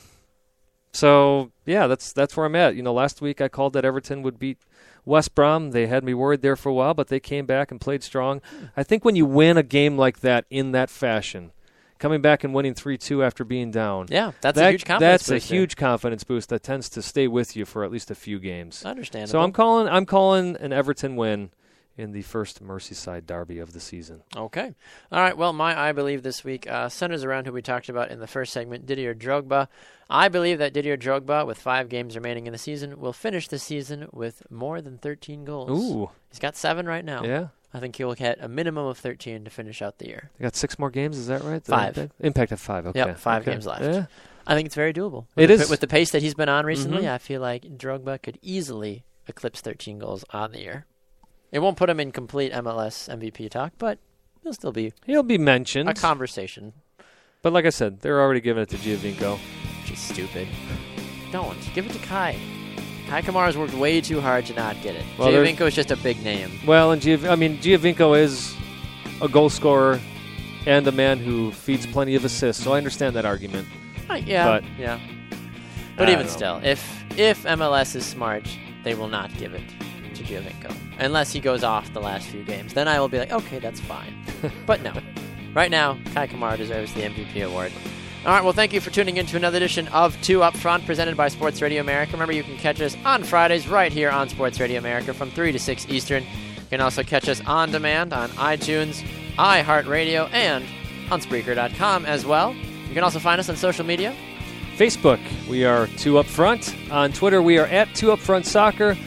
so yeah, that's that's where I'm at. You know, last week I called that Everton would beat West Brom. They had me worried there for a while, but they came back and played strong. I think when you win a game like that in that fashion, coming back and winning three two after being down, Yeah, that's that- a huge confidence that's a huge confidence boost that tends to stay with you for at least a few games. Understandable. So I'm calling I'm calling an Everton win in the first Merseyside derby of the season. Okay. All right. Well, my I believe this week uh, centers around who we talked about in the first segment, Didier Drogba. I believe that Didier Drogba, with five games remaining in the season, will finish the season with more than 13 goals. Ooh, He's got seven right now. yeah. I think he'll get a minimum of 13 to finish out the year. They got six more games. Is that right? The Five. Impact, Impact at five. Okay. Yep, five okay. games left. Yeah. I think it's very doable. It with is. the, with the pace that he's been on recently. Mhm. I feel like Drogba could easily eclipse 13 goals on the year. It won't put him in complete MLS MVP talk, but he'll still be He'll be mentioned. a conversation. but like I said, they're already giving it to Giovinco. Which is stupid. Don't give it to Kai. Kai Kamara's worked way too hard to not get it. Well, Giovinco is just a big name. Well, and Giov- I mean Giovinco is a goal scorer and a man who feeds plenty of assists, so I understand that argument. Uh, yeah, But- yeah. But I even still, if if MLS is smart, they will not give it Giovinco unless he goes off the last few games. Then I will be like, okay, that's fine. but no, right now, Kai Kamara deserves the MVP award. All right, well, thank you for tuning in to another edition of Two Up Front, presented by Sports Radio America. Remember, you can catch us on Fridays right here on Sports Radio America from 3 to 6 Eastern. You can also catch us on demand on iTunes, iHeartRadio, and on Spreaker.com as well. You can also find us on social media. Facebook, we are two up front. On Twitter, we are at two up front soccer,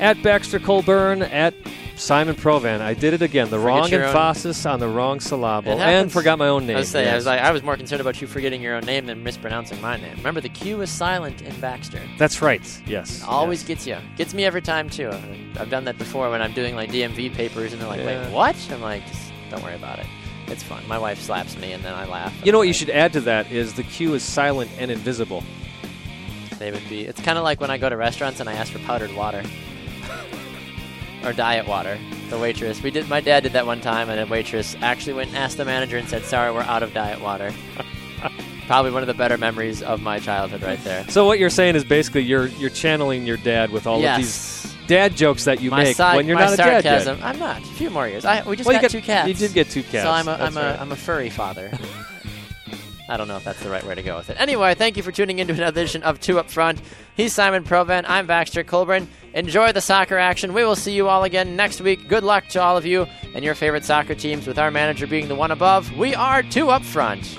at Baxter Colburn, at Simon Provan. I did it again. The wrong your own- emphasis on the wrong syllable, and forgot my own name. I was, saying, I was like, I was more concerned about you forgetting your own name than mispronouncing my name. Remember, the Q is silent in Baxter. That's right. Yes. Always yes. gets you. Gets me every time too. I've done that before when I'm doing like DMV papers, and they're like, Yeah. "Wait, what?" I'm like, "Just "Don't worry about it. It's fun." My wife slaps me, and then I laugh. You know what you should add to that is the Q is silent and invisible. They would be. It's kind of like when I go to restaurants and I ask for powdered water or diet water. The waitress. We did. My dad did that one time, and a waitress actually went and asked the manager and said, "Sorry, we're out of diet water." Probably one of the better memories of my childhood, right there. So what you're saying is basically you're you're channeling your dad with all of these yes. dad jokes that you my make when you're my not a dad yet. sarcasm. I'm not. A few more years. I, we just Well, you got, got- two cats. you did get two cats. So I'm a That's am a right. am a furry father. I don't know if that's the right way to go with it. Anyway, thank you for tuning into another edition of Two Up Front. He's Simon Provan. I'm Baxter Colburn. Enjoy the soccer action. We will see you all again next week. Good luck to all of you and your favorite soccer teams. With our manager being the one above, we are Two Up Front.